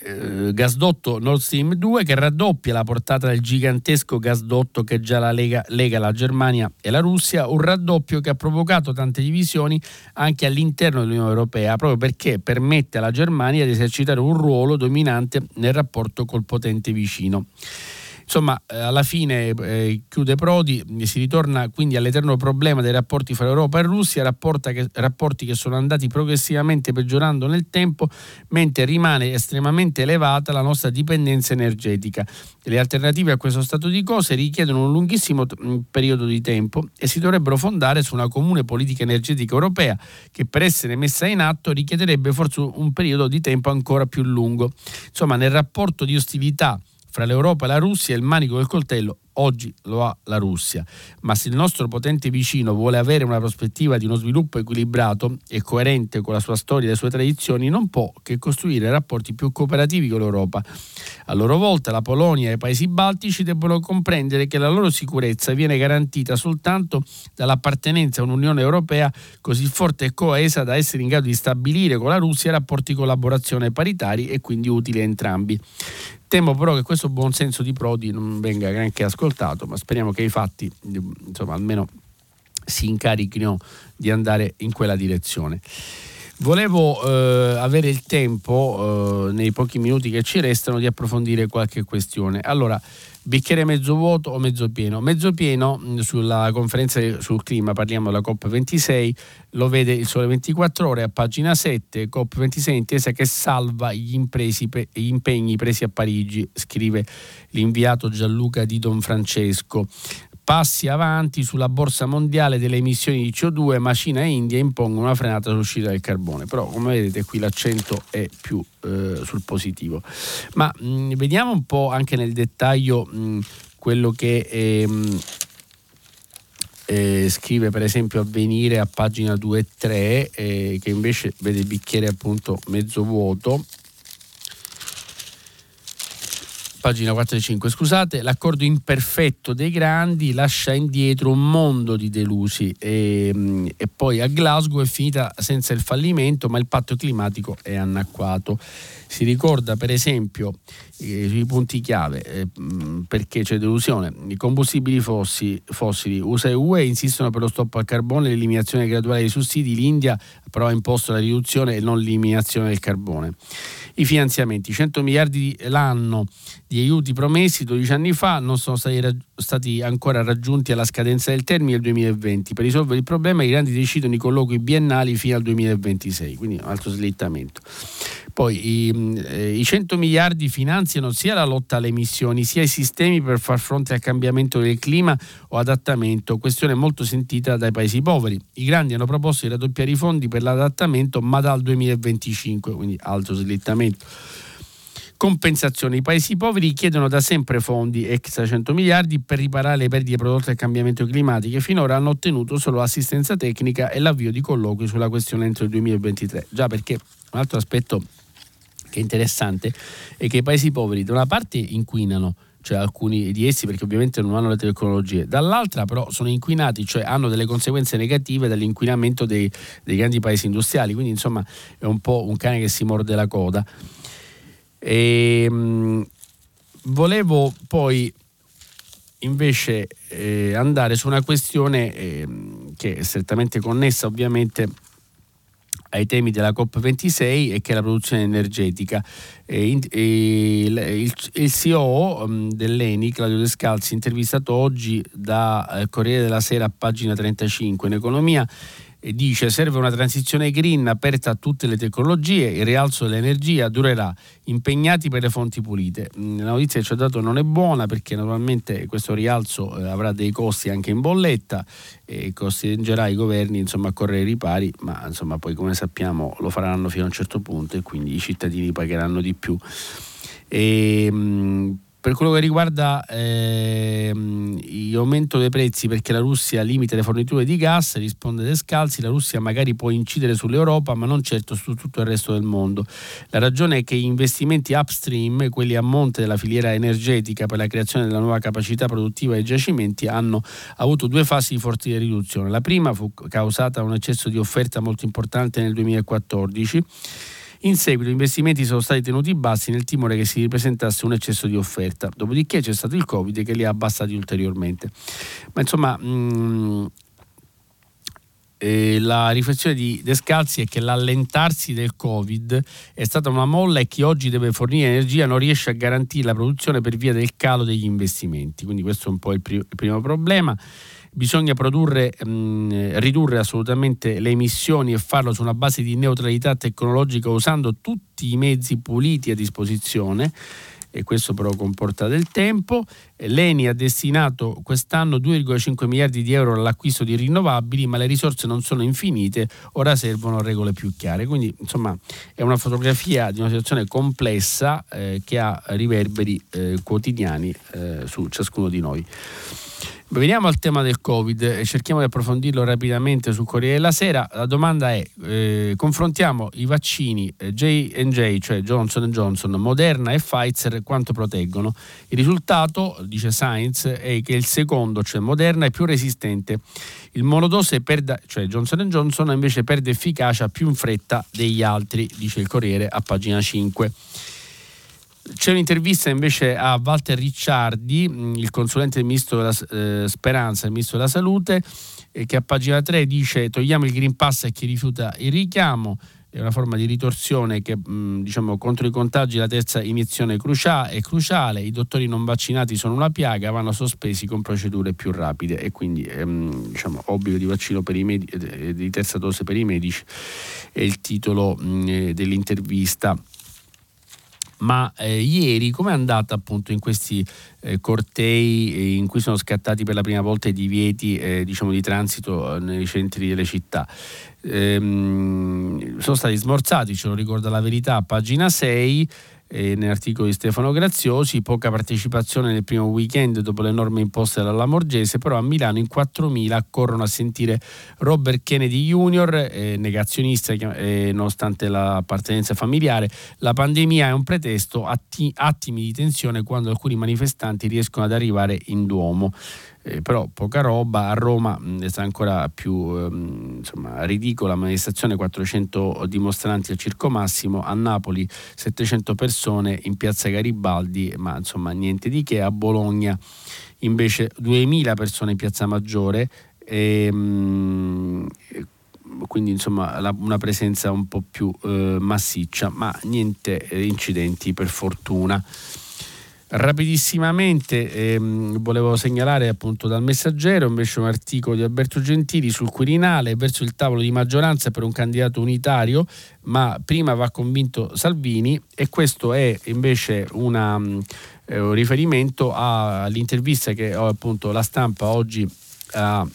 eh, gasdotto Nord Stream 2 che raddoppia la portata del gigantesco gasdotto che già la lega, lega la Germania e la Russia, un raddoppio che ha provocato tante divisioni anche all'interno dell'Unione Europea, proprio perché permette alla Germania di esercitare un ruolo dominante nel rapporto col potente vicino. Insomma, eh, alla fine eh, chiude Prodi, si ritorna quindi all'eterno problema dei rapporti fra Europa e Russia, che, rapporti che sono andati progressivamente peggiorando nel tempo, mentre rimane estremamente elevata la nostra dipendenza energetica. Le alternative a questo stato di cose richiedono un lunghissimo t- periodo di tempo e si dovrebbero fondare su una comune politica energetica europea che per essere messa in atto richiederebbe forse un periodo di tempo ancora più lungo. Insomma, nel rapporto di ostilità fra l'Europa e la Russia il manico del coltello oggi lo ha la Russia, ma se il nostro potente vicino vuole avere una prospettiva di uno sviluppo equilibrato e coerente con la sua storia e le sue tradizioni, non può che costruire rapporti più cooperativi con l'Europa. A loro volta la Polonia e i paesi baltici debbono comprendere che la loro sicurezza viene garantita soltanto dall'appartenenza a un'Unione Europea così forte e coesa da essere in grado di stabilire con la Russia rapporti di collaborazione paritari e quindi utili a entrambi. Temo però che questo buonsenso di Prodi non venga neanche ascoltato, ma speriamo che i fatti, insomma, almeno si incarichino di andare in quella direzione. Volevo eh, avere il tempo, eh, nei pochi minuti che ci restano, di approfondire qualche questione. Allora, bicchiere mezzo vuoto o mezzo pieno? Mezzo pieno sulla conferenza sul clima, parliamo della COP26, lo vede il Sole 24 Ore a pagina 7, COP26 intesa che salva gli, impresi, gli impegni presi a Parigi, scrive l'inviato Gianluca Di Don Francesco passi avanti sulla borsa mondiale delle emissioni di CO2, ma Cina e India impongono una frenata sull'uscita del carbone. Però come vedete qui l'accento è più eh, sul positivo. Ma mh, vediamo un po' anche nel dettaglio mh, quello che ehm, eh, scrive per esempio Avvenire a pagina 2 e 3 eh, che invece vede il bicchiere appunto mezzo vuoto pagina 4 e 5, scusate, l'accordo imperfetto dei grandi lascia indietro un mondo di delusi e, mm, e, poi a Glasgow è finita senza il fallimento, ma il patto climatico è anacquato. Si ricorda per esempio eh, i punti chiave eh, mm, perché c'è delusione. I combustibili fossi, fossili USA e UE insistono per lo stop al carbone e l'eliminazione graduale dei sussidi, l'India però ha imposto la riduzione e non l'eliminazione del carbone i finanziamenti. 100 miliardi l'anno di aiuti promessi 12 anni fa non sono stati, raggi- stati ancora raggiunti alla scadenza del termine del 2020. Per risolvere il problema i grandi decidono i colloqui biennali fino al 2026, quindi un altro slittamento. Poi i, eh, i 100 miliardi finanziano sia la lotta alle emissioni sia i sistemi per far fronte al cambiamento del clima o adattamento, questione molto sentita dai paesi poveri. I grandi hanno proposto di raddoppiare i fondi per l'adattamento ma dal 2025, quindi altro slittamento compensazione. I paesi poveri chiedono da sempre fondi extra 100 miliardi per riparare le perdite prodotte dal cambiamento climatico e finora hanno ottenuto solo assistenza tecnica e l'avvio di colloqui sulla questione entro il 2023. Già perché un altro aspetto che è interessante è che i paesi poveri da una parte inquinano, cioè alcuni di essi perché ovviamente non hanno le tecnologie, dall'altra però sono inquinati, cioè hanno delle conseguenze negative dall'inquinamento dei, dei grandi paesi industriali, quindi insomma è un po' un cane che si morde la coda. E, ehm, mh, volevo poi invece eh, andare su una questione eh, che è strettamente connessa ovviamente ai temi della COP26 e che è la produzione energetica. E, e, il, il, CEO um, dell'ENI, Claudio Descalzi, intervistato oggi da eh, Corriere della Sera pagina 35 in economia, e dice serve una transizione green aperta a tutte le tecnologie, il rialzo dell'energia durerà, impegnati per le fonti pulite. Mm, la notizia che ci ha dato non è buona perché naturalmente questo rialzo eh, avrà dei costi anche in bolletta e costringerà i governi insomma, a correre i ripari, ma insomma, poi come sappiamo lo faranno fino a un certo punto e quindi i cittadini pagheranno di più. E, mh, per quello che riguarda ehm, l'aumento dei prezzi perché la Russia limita le forniture di gas, risponde De Scalzi, la Russia magari può incidere sull'Europa ma non certo su tutto il resto del mondo. La ragione è che gli investimenti upstream, quelli a monte della filiera energetica per la creazione della nuova capacità produttiva dei giacimenti, hanno avuto due fasi di forte riduzione. La prima fu causata da un eccesso di offerta molto importante nel 2014 In seguito gli investimenti sono stati tenuti bassi nel timore che si ripresentasse un eccesso di offerta, dopodiché c'è stato il Covid che li ha abbassati ulteriormente. Ma insomma, mh, mm, eh, la riflessione di Descalzi è che l'allentarsi del Covid è stata una molla e chi oggi deve fornire energia non riesce a garantire la produzione per via del calo degli investimenti. Quindi questo è un po' il, pri- il primo problema. Bisogna produrre, mh, ridurre assolutamente le emissioni e farlo su una base di neutralità tecnologica usando tutti i mezzi puliti a disposizione e questo però comporta del tempo. L'ENI ha destinato quest'anno 2,5 miliardi di euro all'acquisto di rinnovabili, ma le risorse non sono infinite, ora servono regole più chiare. Quindi insomma è una fotografia di una situazione complessa eh, che ha riverberi eh, quotidiani eh, su ciascuno di noi. Veniamo al tema del Covid e cerchiamo di approfondirlo rapidamente sul Corriere della Sera. La domanda è: eh, confrontiamo i vaccini eh, J&J, cioè Johnson Johnson, Moderna e Pfizer, quanto proteggono? Il risultato, dice Science, è che il secondo, cioè Moderna, è più resistente. Il monodose, perde, cioè Johnson Johnson, invece perde efficacia più in fretta degli altri, dice il Corriere a pagina 5. C'è un'intervista invece a Walter Ricciardi, mm, il consulente del ministro della eh, Speranza, il ministro della Salute, eh, che a pagina 3 dice togliamo il Green Pass a chi rifiuta il richiamo, è una forma di ritorsione che mh, diciamo, contro i contagi la terza iniezione crucia- è cruciale, i dottori non vaccinati sono una piaga, vanno sospesi con procedure più rapide e quindi ehm, diciamo, obbligo di vaccino med- eh, di terza dose per i medici è il titolo mh, mm, dell'intervista ma eh, ieri è andata appunto in questi eh, cortei eh, in cui sono scattati per la prima volta i divieti eh, diciamo di transito eh, nei centri delle città? Ehm, sono stati smorzati, ce lo ricorda la verità, pagina 6 eh, nell'articolo di Stefano Graziosi, poca partecipazione nel primo weekend dopo le norme imposte dalla Morgese, però a Milano in 4.000 corrono a sentire Robert Kennedy Jr., eh, negazionista eh, nonostante l'appartenenza familiare. La pandemia è un pretesto, atti- attimi di tensione quando alcuni manifestanti riescono ad arrivare in Duomo eh, però poca roba. A Roma mh, è ancora più ehm, insomma, ridicola manifestazione, 400 dimostranti al Circo Massimo, a Napoli 700 persone in piazza Garibaldi, ma insomma niente di che, a Bologna invece 2000 persone in piazza Maggiore. E, mh, quindi insomma la, una presenza un po' più eh, massiccia, ma niente eh, incidenti per fortuna. Rapidissimamente ehm, volevo segnalare appunto dal messaggero invece un articolo di Alberto Gentili sul Quirinale verso il tavolo di maggioranza per un candidato unitario, ma prima va convinto Salvini e questo è invece una, eh, un riferimento all'intervista che ho appunto la stampa oggi ha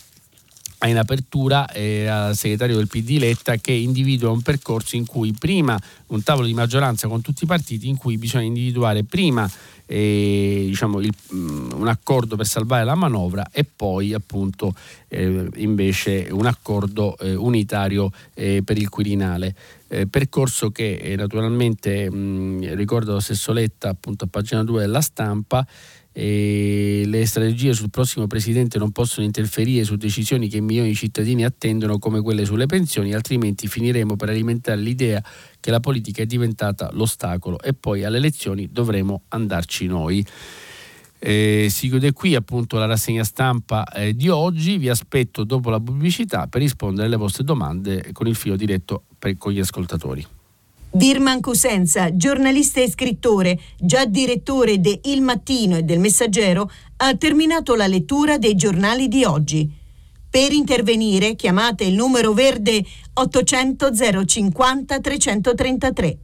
in apertura eh, al segretario del PD Letta che individua un percorso in cui prima un tavolo di maggioranza con tutti i partiti in cui bisogna individuare prima eh, diciamo, il, mm, un accordo per salvare la manovra e poi appunto eh, invece un accordo eh, unitario eh, per il Quirinale. Eh, percorso che naturalmente mh, mm, ricordo lo stesso Letta appunto a pagina 2 della stampa e le strategie sul prossimo presidente non possono interferire su decisioni che milioni di cittadini attendono come quelle sulle pensioni, altrimenti finiremo per alimentare l'idea che la politica è diventata l'ostacolo e poi alle elezioni dovremo andarci noi. Eh, si chiude qui appunto la rassegna stampa eh, di oggi, vi aspetto dopo la pubblicità per rispondere alle vostre domande con il filo diretto per, con gli ascoltatori. Birman Cosenza, giornalista e scrittore, già direttore de Il Mattino e del Messaggero, ha terminato la lettura dei giornali di oggi. Per intervenire chiamate il numero verde 800 050 333.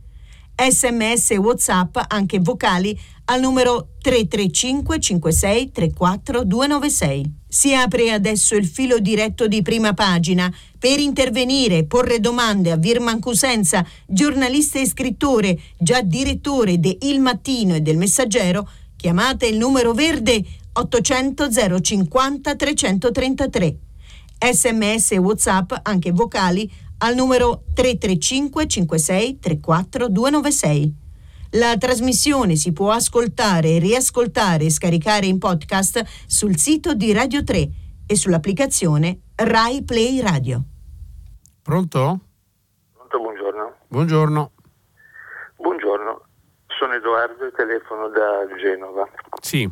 Sms e WhatsApp, anche vocali, al numero 335 56 34 296. Si apre adesso il filo diretto di prima pagina. Per intervenire e porre domande a Virman Cusenza, giornalista e scrittore, già direttore de Il Mattino e del Messaggero, chiamate il numero verde 800 050 333. Sms e WhatsApp, anche vocali, al numero 335 56 34 296. La trasmissione si può ascoltare, riascoltare e scaricare in podcast sul sito di Radio 3 e sull'applicazione Rai Play Radio. Pronto? Pronto, buongiorno. Buongiorno. sono Edoardo e telefono da Genova. Sì.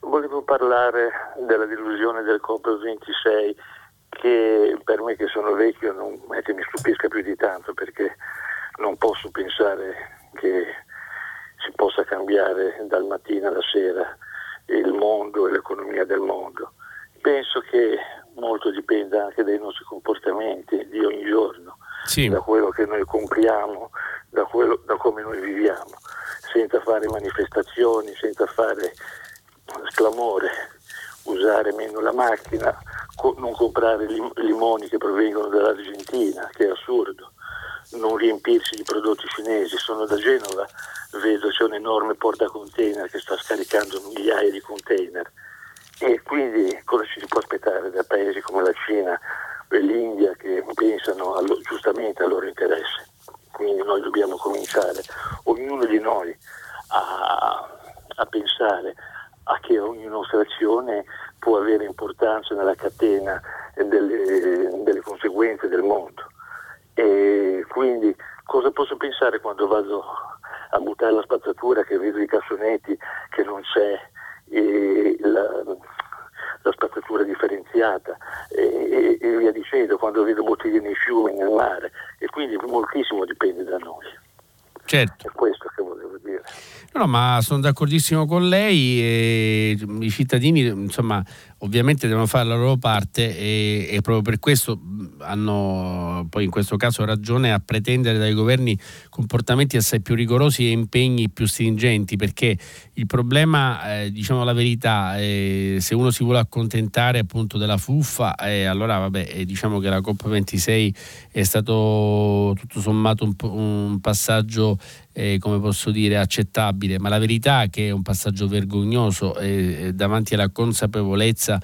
Volevo parlare della delusione del COP26 che per me che sono vecchio non è che mi stupisca più di tanto perché non posso pensare che si possa cambiare dal mattino alla sera il mondo e l'economia del mondo. Penso che molto dipenda anche dai nostri comportamenti di ogni giorno, sì. da quello che noi compriamo, da, quello, da come noi viviamo, senza fare manifestazioni, senza fare sclamore, usare meno la macchina, co- non comprare lim- limoni che provengono dall'Argentina, che è assurdo, non riempirsi di prodotti cinesi. Sono da Genova, vedo c'è un enorme portacontainer che sta scaricando migliaia di container. E quindi cosa ci si può aspettare da paesi come la Cina e l'India che pensano allo, giustamente al loro interesse? Quindi noi dobbiamo cominciare, ognuno di noi, a, a pensare a che ogni nostra azione può avere importanza nella catena delle, delle conseguenze del mondo. E quindi cosa posso pensare quando vado a buttare la spazzatura, che vedo i cassonetti, che non c'è eh, la, la, spazzatura differenziata e, e, via dicendo, quando vedo bottiglie nei fiumi, nel mare e quindi moltissimo dipende da noi. Certo. È questo che volevo dire. No, ma sono d'accordissimo con lei e i cittadini, insomma, ovviamente devono fare la loro parte e, e, proprio per questo hanno poi in questo caso ragione a pretendere dai governi comportamenti assai più rigorosi e impegni più stringenti perché il problema, eh, diciamo la verità, eh, se uno si vuole accontentare appunto della fuffa, eh, allora vabbè, eh, diciamo che la COP26 è stato tutto sommato un, un passaggio eh, come posso dire, accettabile, ma la verità è che è un passaggio vergognoso eh, davanti alla consapevolezza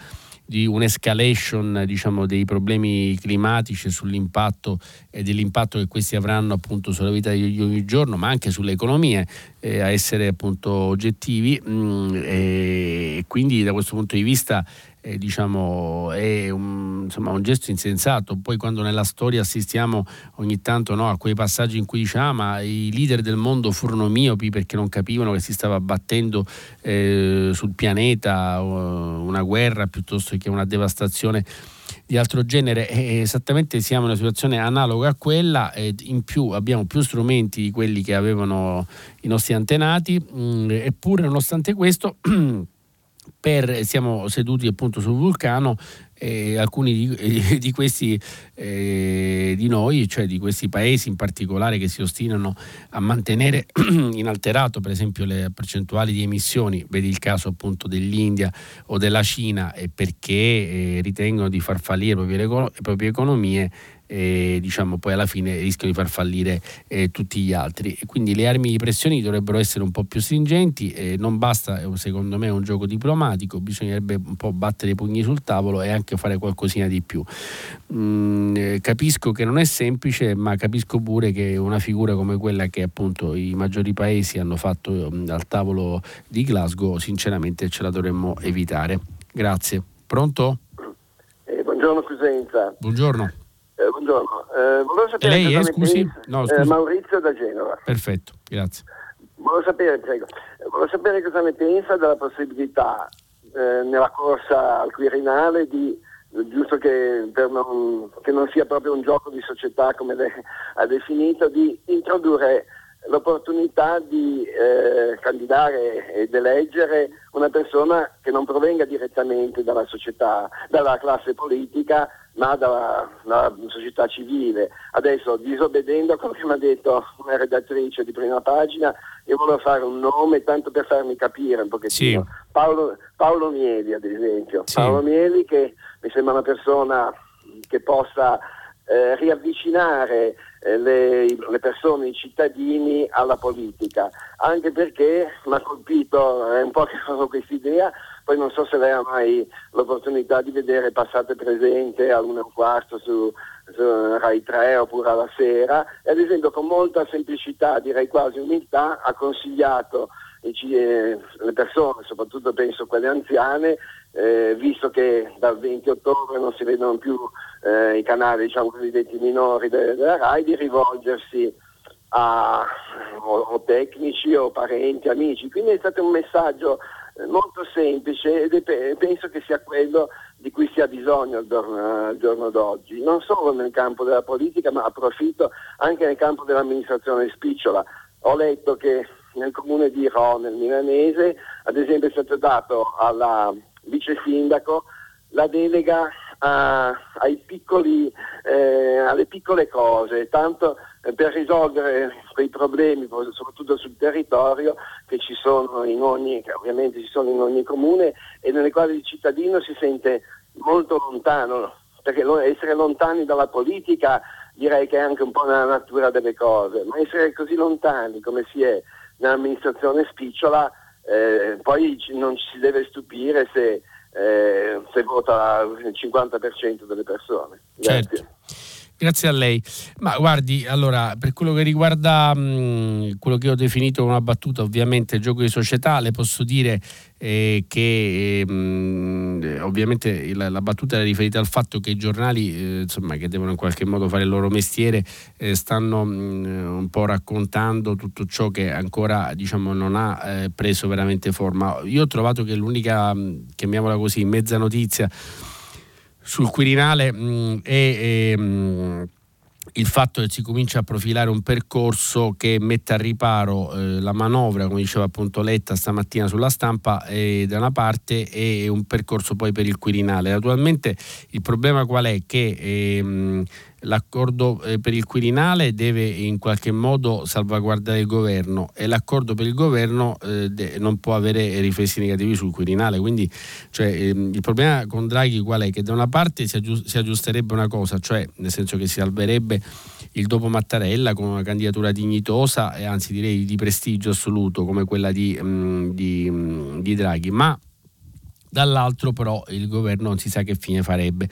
di un'escalation diciamo, dei problemi climatici sull'impatto e dell'impatto che questi avranno appunto sulla vita di ogni giorno, ma anche sulle economie, eh, a essere appunto oggettivi. Mm, e quindi da questo punto di vista eh, diciamo, è un, insomma, un, gesto insensato. Poi quando nella storia assistiamo ogni tanto no, a quei passaggi in cui diciamo ah, ma i leader del mondo furono miopi perché non capivano che si stava battendo eh, sul pianeta una guerra piuttosto che una devastazione di altro genere esattamente siamo in una situazione analoga a quella in più abbiamo più strumenti di quelli che avevano i nostri antenati mm, eppure nonostante questo per, siamo seduti appunto sul vulcano e alcuni di, di questi eh, di noi, cioè di questi paesi in particolare che si ostinano a mantenere inalterato per esempio le percentuali di emissioni, vedi il caso appunto dell'India o della Cina, perché eh, ritengono di far fallire le proprie, le proprie economie e diciamo poi alla fine rischiano di far fallire eh, tutti gli altri. E quindi le armi di pressione dovrebbero essere un po' più stringenti, eh, non basta secondo me un gioco diplomatico, bisognerebbe un po' battere i pugni sul tavolo e anche fare qualcosina di più. Mm, eh, capisco che non è semplice, ma capisco pure che una figura come quella che appunto i maggiori paesi hanno fatto mm, al tavolo di Glasgow, sinceramente ce la dovremmo evitare. Grazie. Pronto? Eh, buongiorno Presenza. Buongiorno. Eh, buongiorno, eh, volevo sapere lei è, scusi? No, scusi. Eh, Maurizio da Genova. Perfetto, grazie. Volevo sapere, prego, volevo sapere cosa ne pensa della possibilità eh, nella corsa al Quirinale di, giusto che, non, che, non, sia proprio un gioco di società come lei ha definito, di introdurre l'opportunità di eh, candidare ed eleggere una persona che non provenga direttamente dalla società, dalla classe politica, ma dalla, società civile. Adesso, disobbedendo a quello che mi ha detto una redattrice di prima pagina, io volevo fare un nome tanto per farmi capire un pochettino. Sì. Paolo, Paolo, Mieli, ad esempio. Sì. Paolo Mieli che mi sembra una persona che possa eh, riavvicinare eh, le, le, persone, i cittadini alla politica, anche perché mi ha colpito, è un po' che avevo questa idea, poi non so se lei ha mai l'opportunità di vedere Passate e Presente all'una e un quarto su, su Rai 3 oppure alla sera, e ad esempio con molta semplicità, direi quasi umiltà, ha consigliato eh, le persone, soprattutto penso quelle anziane, eh, visto che dal 20 ottobre non si vedono più eh, i canali diciamo, cosiddetti minori de- della RAI, di rivolgersi a, o, o tecnici o parenti, amici. Quindi è stato un messaggio molto semplice ed è, penso che sia quello di cui si ha bisogno al giorno, al giorno, d'oggi, non solo nel campo della politica, ma approfitto anche nel campo dell'amministrazione spicciola. Ho letto che nel comune di Ro, nel milanese, ad esempio è stato dato alla vice sindaco la delega a, piccoli, eh, alle piccole cose, tanto per risolvere quei problemi, soprattutto sul territorio, che ci sono in ogni, ovviamente ci sono in ogni comune e nelle quali il cittadino si sente molto lontano, perché essere lontani dalla politica direi che è anche un po' nella natura delle cose, ma essere così lontani come si è nell'amministrazione spicciola, eh, poi non ci si deve stupire se eh, se vota il 50% delle persone. Certo. Grazie a lei. Ma guardi, allora, per quello che riguarda mh, quello che ho definito una battuta, ovviamente gioco di società, le posso dire eh, che eh, mh, ovviamente la, la, battuta era riferita al fatto che i giornali, eh, insomma, che devono in qualche modo fare il loro mestiere, eh, stanno mh, un po' raccontando tutto ciò che ancora diciamo, non ha eh, preso veramente forma. Io ho trovato che l'unica, chiamiamola così, mezza notizia sul Quirinale mh, mm, è, è mh, mm, il fatto che si comincia a profilare un percorso che mette a riparo eh, la manovra, come diceva appunto Letta stamattina sulla stampa, eh, da una parte e un percorso poi per il Quirinale. Naturalmente il problema qual è? Che eh, l'accordo eh, per il Quirinale deve in qualche modo salvaguardare il governo e l'accordo per il governo eh, non può avere riflessi negativi sul Quirinale. Quindi cioè, ehm, il problema con Draghi qual è? Che da una parte si, aggiust- si, aggiusterebbe una cosa, cioè nel senso che si salverebbe il dopo Mattarella con una candidatura dignitosa e anzi direi di prestigio assoluto come quella di, mm, di, mm, di Draghi, ma dall'altro però il governo non si sa che fine farebbe.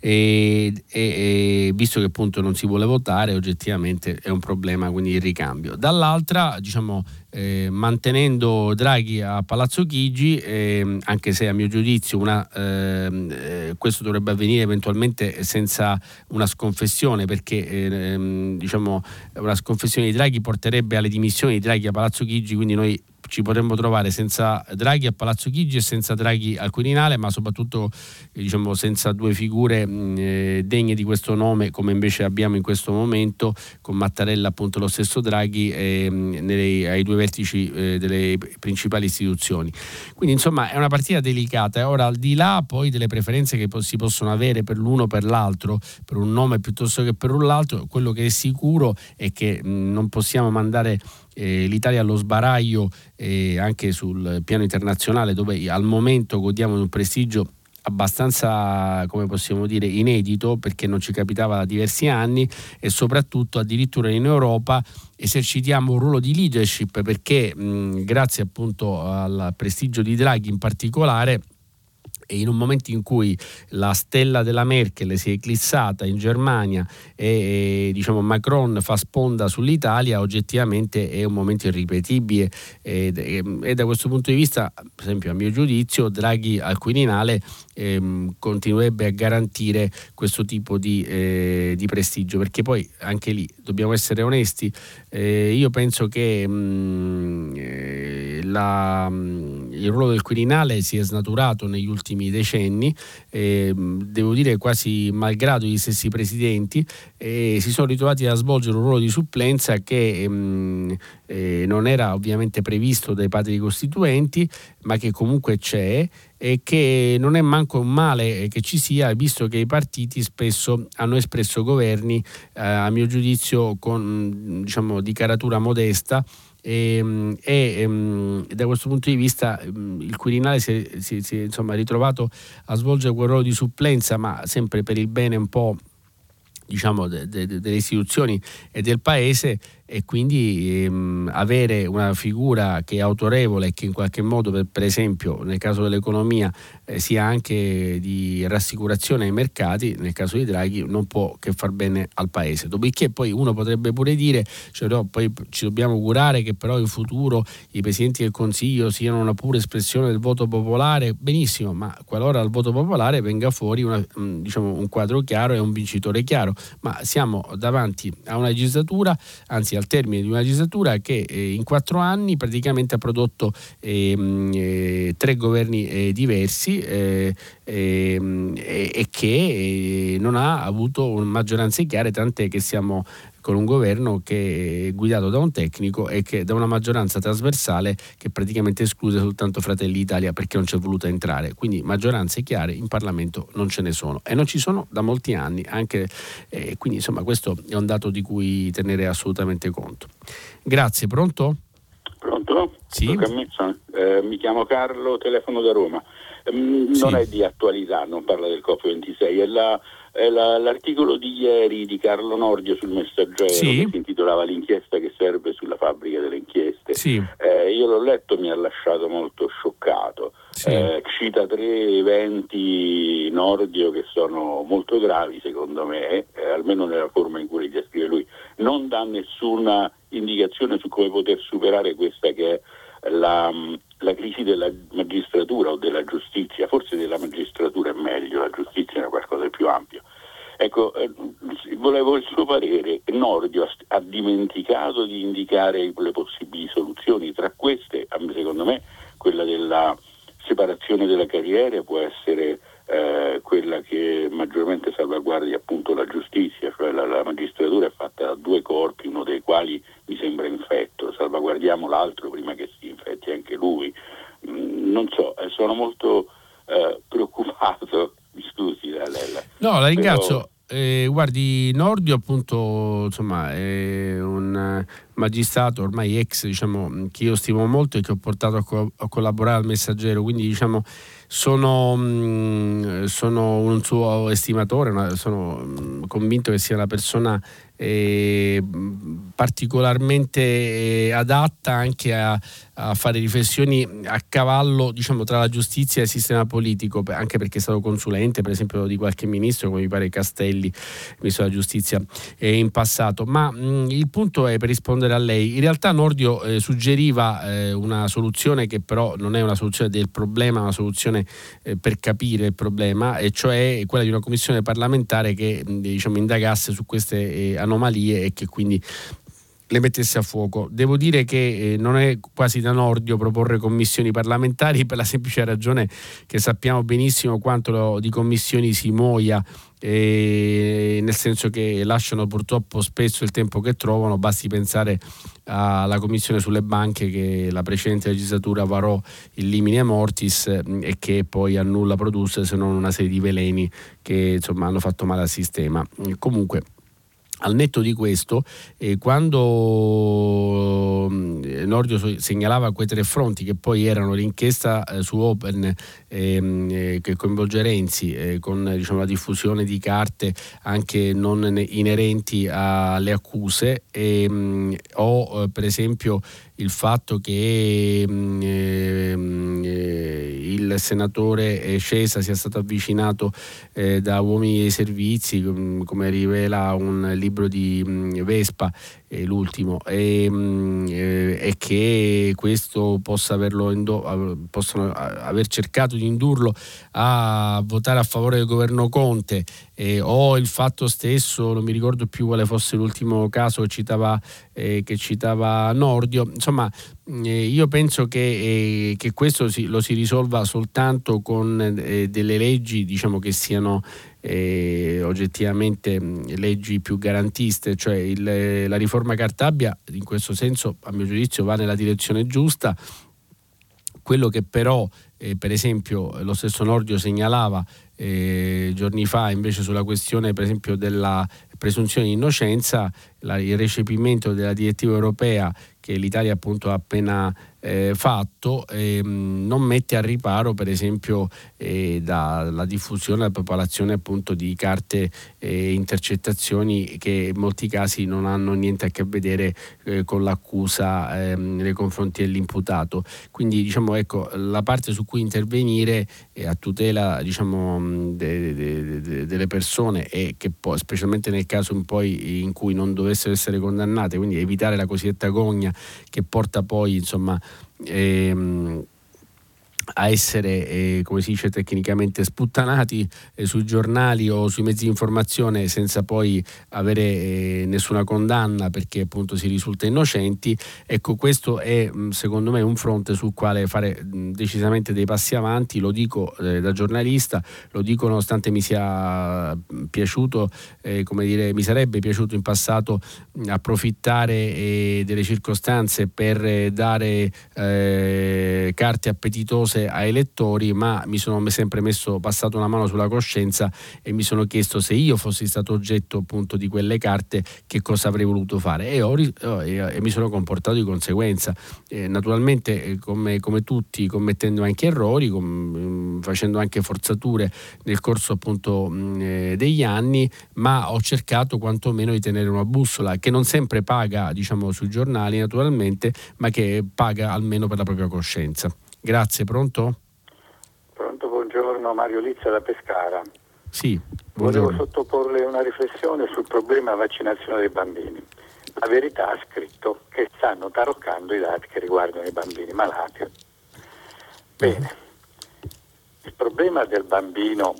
E, e, e, visto che appunto non si vuole votare oggettivamente è un problema quindi il ricambio. Dall'altra diciamo eh, mantenendo Draghi a Palazzo Chigi eh, anche se a mio giudizio una, ehm, eh, questo dovrebbe avvenire eventualmente senza una sconfessione perché ehm, diciamo una sconfessione di Draghi porterebbe alle dimissioni di Draghi a Palazzo Chigi quindi noi ci potremmo trovare senza Draghi a Palazzo Chigi e senza Draghi al Quirinale, ma soprattutto diciamo, senza due figure mh, eh, degne di questo nome, come invece abbiamo in questo momento, con Mattarella appunto lo stesso Draghi eh, nei, ai due vertici eh, delle principali istituzioni. Quindi insomma è una partita delicata. Ora al di là poi delle preferenze che si possono avere per l'uno o per l'altro, per un nome piuttosto che per l'altro, quello che è sicuro è che mh, non possiamo mandare eh, l'Italia allo sbaraglio eh, anche sul piano internazionale dove al momento godiamo di un prestigio abbastanza, come possiamo dire, inedito perché non ci capitava da diversi anni e soprattutto addirittura in Europa esercitiamo un ruolo di leadership perché mh, grazie appunto al prestigio di Draghi in particolare e in un momento in cui la stella della Merkel si è eclissata in Germania e, e diciamo, Macron fa sponda sull'Italia, oggettivamente è un momento irripetibile. E, e, e, da questo punto di vista, per esempio a mio giudizio, Draghi al Quirinale ehm, continuerebbe a garantire questo tipo di, eh, di, prestigio, perché poi anche lì dobbiamo essere onesti, eh, io penso che mh, mm, eh, la, mm, il ruolo del Quirinale si è snaturato negli ultimi decenni, ehm, devo dire quasi malgrado gli stessi presidenti, e si sono ritrovati a svolgere un ruolo di supplenza che mh, mm, eh, non era ovviamente previsto dai padri costituenti, ma che comunque c'è e che non è manco un male che ci sia, visto che i partiti spesso hanno espresso governi, eh, a mio giudizio, con, diciamo, di caratura modesta. E, e, e, da questo punto di vista il Quirinale si è, si, si è insomma, ritrovato a svolgere quel ruolo di supplenza, ma sempre per il bene un po' diciamo, de, de, delle istituzioni e del Paese e quindi ehm, avere una figura che è autorevole e che in qualche modo per, per esempio nel caso dell'economia eh, sia anche di rassicurazione ai mercati nel caso di Draghi non può che far bene al paese. Dopodiché poi uno potrebbe pure dire cioè, no, poi ci dobbiamo augurare che però in futuro i presidenti del consiglio siano una pura espressione del voto popolare. Benissimo ma qualora dal voto popolare venga fuori una, mm, diciamo, un quadro chiaro e un vincitore chiaro. Ma siamo davanti a una legislatura anzi Al termine di una legislatura che eh, in quattro anni praticamente ha prodotto ehm, eh, tre governi eh, diversi eh, ehm, e che non ha avuto maggioranze chiare, tant'è che siamo con un governo che è guidato da un tecnico e che da una maggioranza trasversale che praticamente esclude soltanto Fratelli d'Italia perché non c'è voluta entrare. Quindi maggioranze chiare in Parlamento non ce ne sono e non ci sono da molti anni, anche, eh, quindi insomma questo è un dato di cui tenere assolutamente conto. Grazie, pronto? Pronto? Sì. Eh, mi chiamo Carlo, telefono da Roma. Mm, non sì. è di attualità, non parla del COP26, è la è la, l'articolo di ieri di Carlo Nordio sul Messaggero sì. che si intitolava L'inchiesta che serve sulla fabbrica delle inchieste. Sì. Eh, io l'ho letto mi ha lasciato molto scioccato. Sì. Eh, cita tre eventi Nordio che sono molto gravi secondo me, eh, almeno nella forma in cui li descrive lui. Non dà nessuna indicazione su come poter superare questa che è la, la crisi della magistratura o della giustizia, forse della magistratura è meglio, la giustizia è qualcosa di più ampio. Ecco, eh, volevo il suo parere. Nordio ha, dimenticato di indicare le possibili soluzioni, tra queste, secondo me, quella della separazione della carriera può essere eh, quella che maggiormente salvaguardia appunto la giustizia, cioè la, la, magistratura è fatta da due corpi, uno dei quali mi sembra infetto, salvaguardiamo l'altro prima che si infetti anche lui. Mm, non so, eh, sono molto eh, preoccupato, mi scusi la, la, No, la ringrazio. Però... Eh, guardi, Nordio appunto insomma, è un magistrato ormai ex diciamo, che io stimo molto e che ho portato a, co- a collaborare al messaggero, quindi diciamo sono, mm, sono un suo estimatore, sono mm, convinto che sia una persona eh, particolarmente eh, adatta anche a, a, fare riflessioni a cavallo diciamo, tra la giustizia e il sistema politico, anche perché è stato consulente per esempio di qualche ministro, come mi pare Castelli, ministro della giustizia eh, in passato. Ma mh, mm, il punto è per rispondere a lei, in realtà Nordio eh, suggeriva eh, una soluzione che però non è una soluzione del problema, è una soluzione eh, per capire il problema, e cioè quella di una commissione parlamentare che diciamo, indagasse su queste anomalie e che quindi le mettesse a fuoco. Devo dire che eh, non è quasi da Nordio proporre commissioni parlamentari per la semplice ragione che sappiamo benissimo quanto lo, di commissioni si muoia, eh, nel senso che lasciano purtroppo spesso il tempo che trovano, basti pensare alla commissione sulle banche che la precedente legislatura varò il limine mortis eh, e che poi a nulla produsse se non una serie di veleni che insomma hanno fatto male al sistema. Comunque al netto di questo, eh, quando eh, Nordio segnalava quei tre fronti che poi erano l'inchiesta eh, su Open ehm, eh, che coinvolge Renzi eh, con diciamo, la diffusione di carte anche non inerenti alle accuse ehm, o eh, per esempio il fatto che mm, eh, il senatore Scesa sia stato avvicinato eh, da uomini dei servizi, mm, come rivela un libro di mm, Vespa, eh, l'ultimo, e, e, che questo possa averlo indo- possano aver cercato di indurlo a votare a favore del governo Conte. Eh, o il fatto stesso, non mi ricordo più quale fosse l'ultimo caso che citava, eh, che citava Nordio, insomma eh, io penso che, eh, che questo si, lo si risolva soltanto con eh, delle leggi diciamo, che siano eh, oggettivamente leggi più garantiste, cioè il, la riforma Cartabia in questo senso a mio giudizio va nella direzione giusta, quello che però eh, per esempio lo stesso Nordio segnalava eh, giorni fa invece sulla questione per esempio della presunzione di innocenza, la, il recepimento della direttiva europea che l'Italia appunto ha appena eh, fatto ehm, non mette a riparo per esempio eh, dalla diffusione e la popolazione appunto di carte e intercettazioni che in molti casi non hanno niente a che vedere eh, con l'accusa ehm, nei confronti dell'imputato. Quindi diciamo ecco la parte su cui intervenire a tutela diciamo de, de, de, delle persone e che poi specialmente nel caso in, poi, in cui non dovessero essere condannate quindi evitare la cosiddetta gogna che porta poi insomma ehm, a essere, eh, come si dice tecnicamente, sputtanati eh, sui giornali o sui mezzi di informazione senza poi avere eh, nessuna condanna perché appunto si risulta innocenti. Ecco, questo è secondo me un fronte sul quale fare mh, decisamente dei passi avanti, lo dico eh, da giornalista, lo dico nonostante mi sia piaciuto, eh, come dire, mi sarebbe piaciuto in passato mh, approfittare eh, delle circostanze per dare carte appetitose cose ai lettori, ma mi sono sempre messo, passato una mano sulla coscienza e mi sono chiesto se io fossi stato oggetto appunto di quelle carte che cosa avrei voluto fare e, ho, e mi sono comportato di conseguenza. Eh, naturalmente eh, come, come, tutti commettendo anche errori, com, mm, facendo anche forzature nel corso appunto mh, mm, eh, degli anni, ma ho cercato quantomeno di tenere una bussola che non sempre paga diciamo sui giornali naturalmente, ma che paga almeno per la propria coscienza. Grazie, pronto? Pronto, buongiorno, Mario Lizza da Pescara. Sì, buongiorno. Volevo sottoporle una riflessione sul problema vaccinazione dei bambini. La verità ha scritto che stanno taroccando i dati che riguardano i bambini malati. Bene, il problema del bambino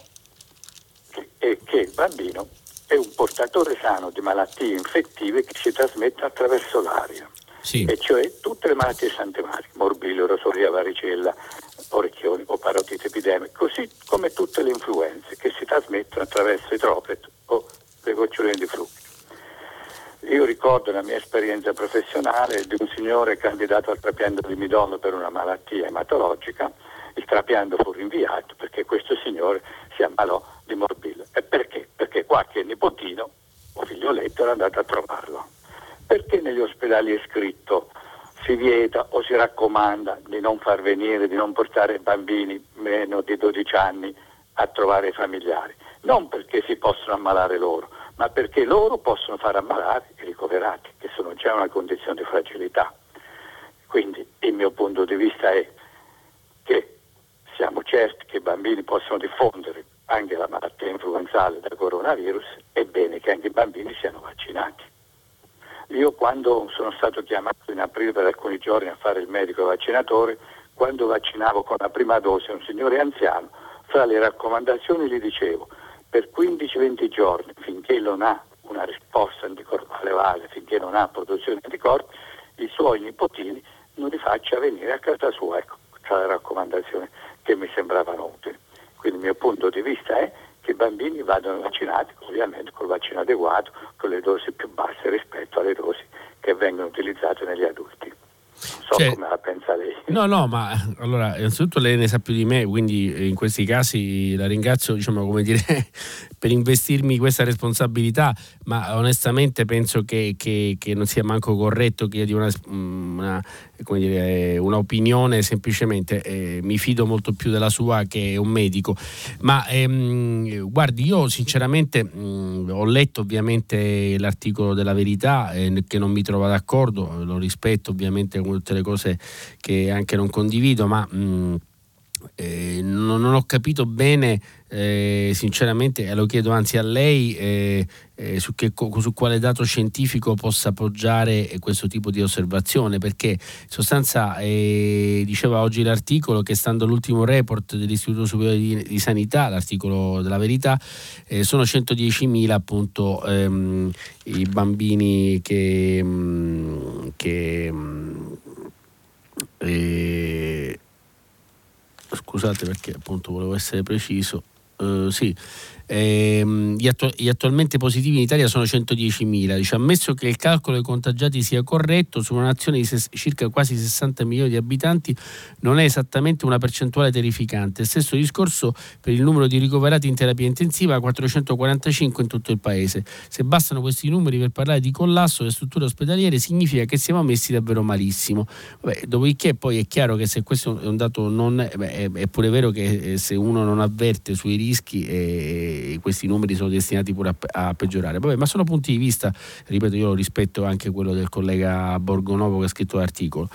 è che il bambino è un portatore sano di malattie infettive che si trasmettono attraverso l'aria sì. e cioè tutte le malattie santematiche, morbillo, rosolia, varicella, orecchioni o parotite epidemiche, così come tutte le influenze che si trasmettono attraverso i droplet o le goccioline di fluido. Io ricordo la mia esperienza professionale di un signore candidato al trapianto di midollo per una malattia ematologica. Il trapianto fu rinviato perché questo signore si ammalò di morbillo. E perché? Perché qualche nipotino o figlioletto era andato a trovarlo. Perché negli ospedali è scritto si vieta o si raccomanda di non far venire, di non portare bambini meno di 12 anni a trovare i familiari? Non perché si possono ammalare loro, ma perché loro possono far ammalare i ricoverati, che sono già in una condizione di fragilità. Quindi il mio punto di vista è che siamo certi che i bambini possono diffondere anche la malattia influenzale da coronavirus, è bene che anche i bambini siano vaccinati. Io quando sono stato chiamato in aprile per alcuni giorni a fare il medico vaccinatore, quando vaccinavo con la prima dose un signore anziano, fra le raccomandazioni gli dicevo per 15-20 giorni finché non ha una risposta anticorpale vale, finché non ha produzione di anticorpi, i suoi nipotini non li faccia venire a casa sua, ecco, tra le raccomandazioni che mi sembravano utili. Quindi il mio punto di vista è che i bambini vadano vaccinati ovviamente col vaccino adeguato, con le dosi più basse rispetto alle dosi che vengono utilizzate negli adulti. So cioè, come la pensa lei. No, no, ma allora, innanzitutto lei ne sa più di me, quindi in questi casi la ringrazio, diciamo, come dire, per investirmi questa responsabilità, ma onestamente penso che, che, che non sia manco corretto che io dia una, una, dire, un'opinione, semplicemente eh, mi fido molto più della sua che un medico. Ma ehm, guardi, io sinceramente mh, ho letto ovviamente l'articolo della verità eh, che non mi trova d'accordo, lo rispetto ovviamente come tutte le cose che anche non condivido, ma... Mh, eh, non, non, ho capito bene, eh, sinceramente, e lo chiedo anzi a lei, eh, eh su, che, su, quale dato scientifico possa appoggiare questo tipo di osservazione, perché in sostanza eh, diceva oggi l'articolo che stando all'ultimo report dell'Istituto Superiore di, di Sanità, l'articolo della verità, eh, sono 110.000 appunto ehm, i bambini che... Mm, che mm, eh, scusate perché appunto volevo essere preciso, uh, sì, Ehm, gli, attu- gli, attualmente positivi in Italia sono 110.000. Dice, ammesso che il calcolo dei contagiati sia corretto, su una nazione di ses- circa quasi 60 milioni di abitanti non è esattamente una percentuale terrificante. Stesso discorso per il numero di ricoverati in terapia intensiva, 445 in tutto il paese. Se bastano questi numeri per parlare di collasso delle strutture ospedaliere, significa che siamo messi davvero malissimo. Vabbè, dopodiché poi è chiaro che se questo è un dato non... Beh, è, pure vero che eh, se uno non avverte sui rischi questi numeri sono destinati pure a, a peggiorare. Vabbè, ma sono punti di vista, ripeto, io rispetto anche quello del collega Borgonovo che ha scritto l'articolo.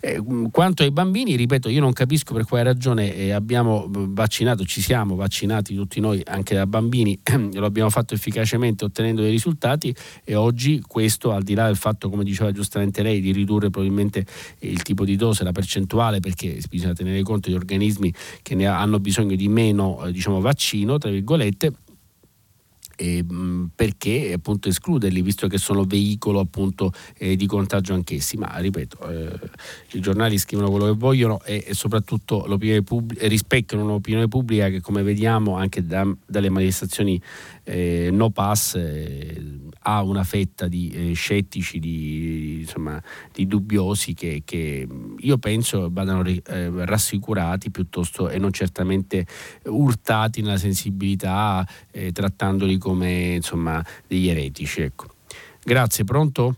Eh, quanto ai bambini, ripeto, io non capisco per quale ragione eh, abbiamo vaccinato, ci siamo vaccinati tutti noi anche da bambini, lo abbiamo fatto efficacemente ottenendo dei risultati e oggi questo al di là del fatto, come diceva giustamente lei, di ridurre probabilmente il tipo di dose, la percentuale, perché bisogna tenere conto di organismi che ne hanno bisogno di meno eh, diciamo, vaccino, tra virgolette, eh, perché appunto escluderli visto che sono veicolo appunto eh, di contagio anch'essi. Ma ripeto eh, i giornali scrivono quello che vogliono e, e soprattutto pub- rispecchiano un'opinione pubblica che come vediamo anche da, dalle manifestazioni eh, no pass eh, ha una fetta di eh, scettici, di, insomma, di dubbiosi che, che, io penso vadano eh, rassicurati piuttosto e non certamente urtati nella sensibilità eh, trattandoli come insomma, degli eretici. Ecco. Grazie, pronto?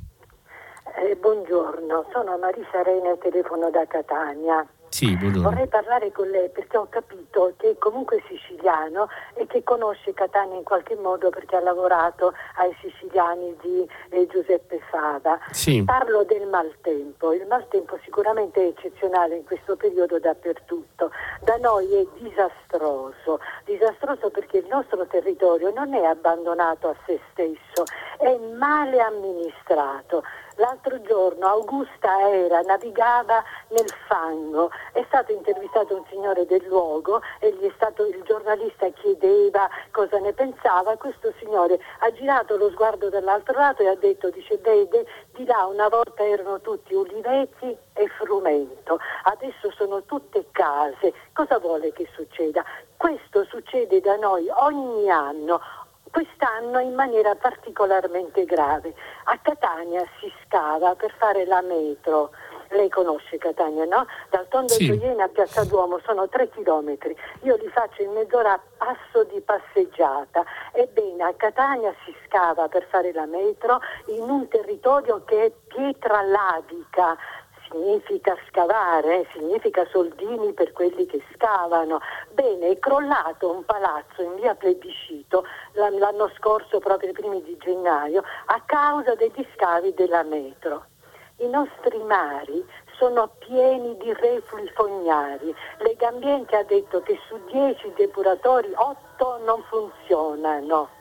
Eh, buongiorno, sono Marisa Reina telefono da Catania. Sì, Vorrei parlare con lei perché ho capito che comunque è siciliano e che conosce Catania in qualche modo perché ha lavorato ai siciliani di eh, Giuseppe Fava. Sì. Parlo del maltempo. Il maltempo sicuramente è eccezionale in questo periodo dappertutto. Da noi è disastroso. Disastroso perché il nostro territorio non è abbandonato a se stesso, è male amministrato. L'altro giorno Augusta era, navigava nel fango, è stato intervistato un signore del luogo e stato, il giornalista chiedeva cosa ne pensava, questo signore ha girato lo sguardo dall'altro lato e ha detto, dice, vede, di là una volta erano tutti uliveti e frumento, adesso sono tutte case, cosa vuole che succeda? Questo succede da noi ogni anno, quest'anno in maniera particolarmente grave. A Catania si scava per fare la metro. Lei conosce Catania, no? Dal Tondo sì. Gioiena a Piazza Duomo sono tre chilometri. Io li faccio in mezz'ora a passo di passeggiata. Ebbene, a Catania si scava per fare la metro in un territorio che è pietra lavica, significa scavare, significa soldini per quelli che scavano. Bene, è crollato un palazzo in via Plebiscito l'anno scorso, proprio ai primi di gennaio, a causa degli scavi della metro. I nostri mari sono pieni di reflui fognari. Legambiente ha detto che su 10 depuratori 8 non funzionano.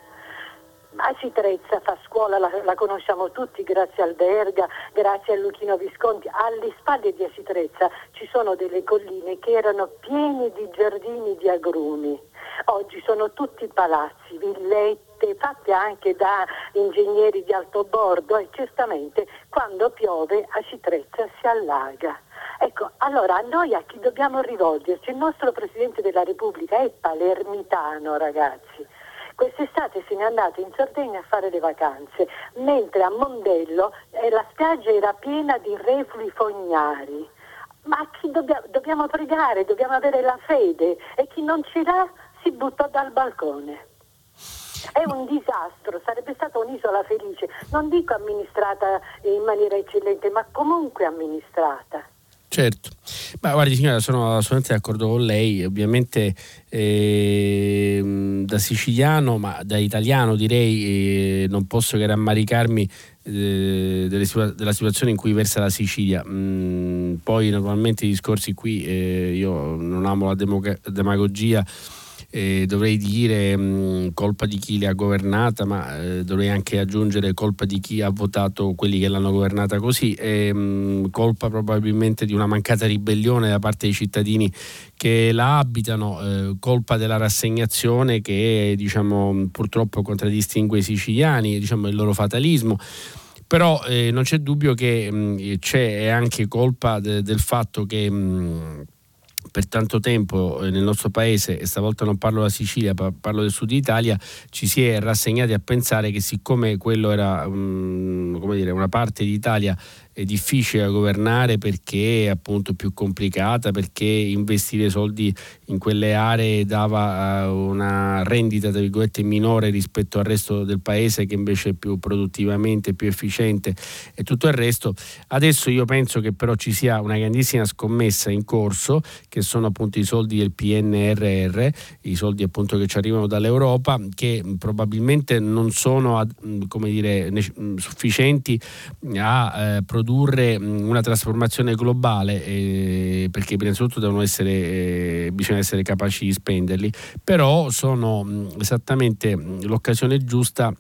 Acitrezza fa scuola, la, la, conosciamo tutti grazie al Verga, grazie a Luchino Visconti. Alle spalle di Acitrezza ci sono delle colline che erano piene di giardini di agrumi. Oggi sono tutti palazzi, villette fatte anche da ingegneri di alto bordo e certamente quando piove Acitrezza si allaga. Ecco, allora noi a chi dobbiamo rivolgerci? Il nostro Presidente della Repubblica è palermitano, ragazzi Quest'estate se n'è andato in Sardegna a fare le vacanze, mentre a Mondello eh, la spiaggia era piena di reflui fognari. Ma chi dobbia, dobbiamo pregare, dobbiamo avere la fede e chi non ce l'ha si butta dal balcone. È un disastro, sarebbe stata un'isola felice, non dico amministrata in maniera eccellente, ma comunque amministrata. Certo, ma guardi signora, sono assolutamente d'accordo con lei, ovviamente eh, da siciliano, ma da italiano direi, eh, non posso che rammaricarmi eh, delle, della situazione in cui versa la Sicilia. Mm, poi naturalmente i discorsi qui, eh, io non amo la demoga- demagogia eh, dovrei dire mh, mm, colpa di chi le ha governata, ma eh, dovrei anche aggiungere colpa di chi ha votato quelli che l'hanno governata così, e, mh, mm, colpa probabilmente di una mancata ribellione da parte dei cittadini che la abitano, eh, colpa della rassegnazione che diciamo, purtroppo contraddistingue i siciliani, diciamo, il loro fatalismo. Però eh, non c'è dubbio che mh, mm, c'è anche colpa de, del fatto che mh, per tanto tempo eh, nel nostro paese, e stavolta non parlo della Sicilia, parlo del sud Italia, ci si è rassegnati a pensare che siccome quello era um, dire, una parte d'Italia è difficile da governare perché è appunto più complicata, perché investire soldi in quelle aree dava uh, una rendita tra virgolette minore rispetto al resto del paese che invece è più produttivamente, più efficiente e tutto il resto. Adesso io penso che però ci sia una grandissima scommessa in corso che sono appunto i soldi del PNRR, i soldi appunto che ci arrivano dall'Europa che probabilmente non sono come dire, sufficienti a eh, produrre una trasformazione globale eh, perché innanzitutto essere, eh, bisogna essere capaci di spenderli, però sono esattamente l'occasione giusta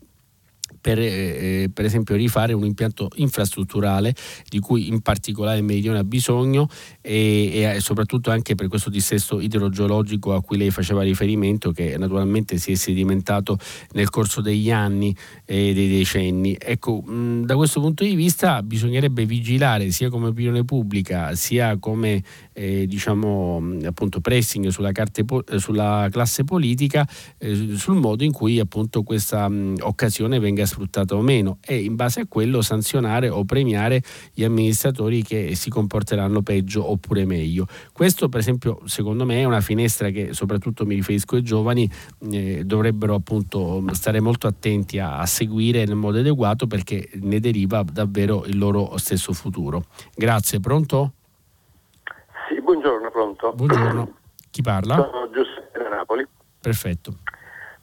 per, eh, per, esempio rifare un impianto infrastrutturale di cui in particolare il Meridione ha bisogno e, e, soprattutto anche per questo dissesto idrogeologico a cui lei faceva riferimento che naturalmente si è sedimentato nel corso degli anni e dei decenni. Ecco, mh, da questo punto di vista bisognerebbe vigilare sia come opinione pubblica sia come eh, diciamo appunto pressing sulla, carte, sulla classe politica eh, sul modo in cui appunto questa mh, occasione venga sfruttata o meno e in base a quello sanzionare o premiare gli amministratori che si comporteranno peggio oppure meglio. Questo per esempio secondo me è una finestra che soprattutto mi riferisco ai giovani eh, dovrebbero appunto stare molto attenti a, a seguire nel modo adeguato perché ne deriva davvero il loro stesso futuro. Grazie, pronto? Sì, buongiorno, pronto. Buongiorno. Chi parla? Sono Giuseppe da Napoli. Perfetto.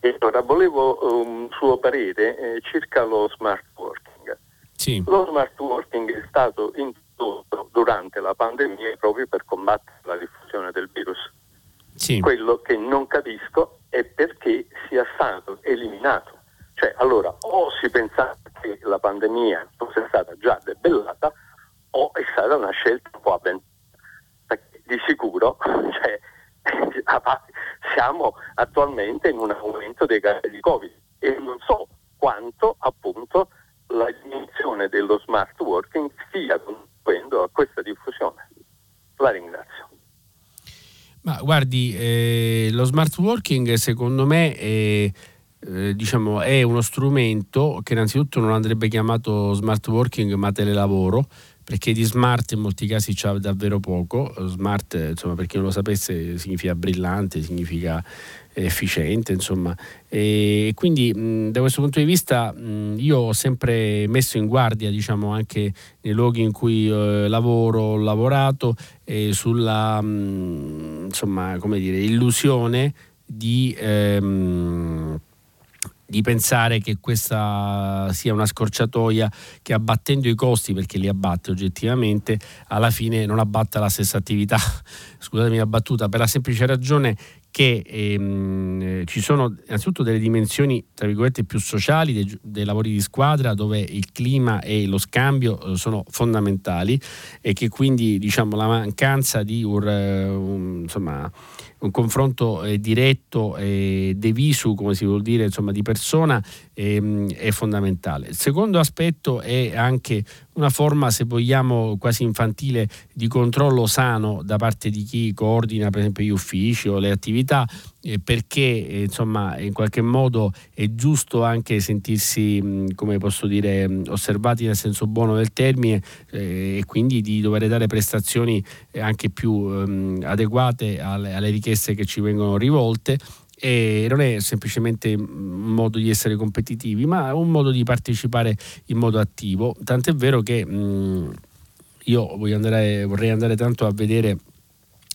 E allora, volevo un suo parere eh, circa lo smart working. Sì. Lo smart working è stato introdotto durante la pandemia proprio per combattere la diffusione del virus. Sì. Quello che non capisco è perché sia stato eliminato. Cioè, allora, o si pensava che la pandemia fosse stata già debellata, o è stata una scelta un po' avventurosa di sicuro cioè, siamo attualmente in un aumento dei casi di Covid e non so quanto appunto la dimensione dello smart working stia contribuendo a questa diffusione. La ringrazio. Ma guardi, eh, lo smart working secondo me è, eh, diciamo, è uno strumento che innanzitutto non andrebbe chiamato smart working ma telelavoro perché di smart in molti casi c'è davvero poco. Smart, insomma, per chi non lo sapesse, significa brillante, significa efficiente, insomma. E quindi mh, da questo punto di vista mh, io ho sempre messo in guardia, diciamo, anche nei luoghi in cui eh, lavoro, ho lavorato, eh, sulla mh, insomma, come dire, illusione di ehm, di pensare che questa sia una scorciatoia che abbattendo i costi, perché li abbatte oggettivamente, alla fine non abbatta la stessa attività. Scusatemi la battuta, per la semplice ragione che ehm, ci sono innanzitutto delle dimensioni tra virgolette più sociali dei, dei, lavori di squadra dove il clima e lo scambio eh, sono fondamentali e che quindi diciamo la mancanza di un, un insomma un confronto eh, diretto e de visu, come si vuol dire, insomma, di persona, ehm, è fondamentale. Il secondo aspetto è anche una forma, se vogliamo, quasi infantile di controllo sano da parte di chi coordina per esempio gli uffici o le attività, eh, perché eh, insomma in qualche modo è giusto anche sentirsi, mh, come posso dire, mh, osservati nel senso buono del termine eh, e quindi di dover dare prestazioni anche più mh, adeguate alle, alle richieste che ci vengono rivolte e non è semplicemente un modo di essere competitivi, ma un modo di partecipare in modo attivo. Tant'è vero che mh, io andare, vorrei andare tanto a vedere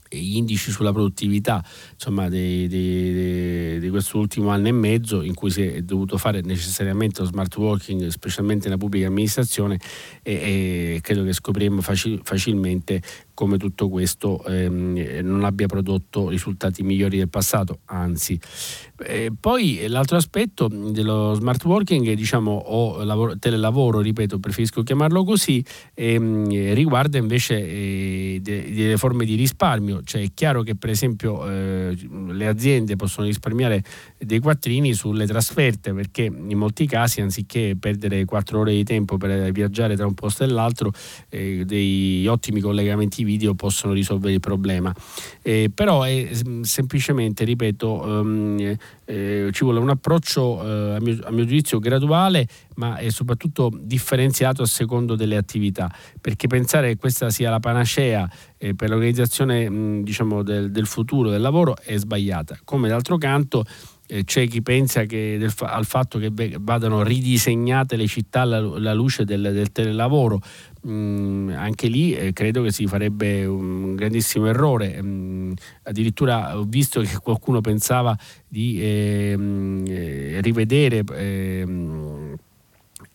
gli indici sulla produttività insomma, di, di, di, questo ultimo anno e mezzo in cui si è dovuto fare necessariamente lo smart working, specialmente nella pubblica amministrazione e, e credo che scopriremo facil, facilmente come tutto questo ehm, non abbia prodotto risultati migliori del passato, anzi. Eh, poi l'altro aspetto dello smart working, diciamo, o lavoro, telelavoro, ripeto, preferisco chiamarlo così, ehm, riguarda invece eh, delle forme di risparmio, cioè è chiaro che per esempio eh, le aziende possono risparmiare dei quattrini sulle trasferte perché in molti casi anziché perdere quattro ore di tempo per viaggiare tra un posto e l'altro, eh, dei ottimi collegamenti video possono risolvere il problema. Eh, però è semplicemente, ripeto, um, eh, ci vuole un approccio eh, a, mio, a, mio, giudizio graduale ma soprattutto differenziato a secondo delle attività perché pensare che questa sia la panacea eh, per l'organizzazione mh, diciamo, del, del futuro del lavoro è sbagliata come d'altro canto eh, c'è chi pensa che del, al fatto che vadano ridisegnate le città alla, alla luce del, del telelavoro. Mm, anche lì eh, credo che si farebbe un grandissimo errore. Mm, addirittura ho visto che qualcuno pensava di ehm, eh, rivedere ehm,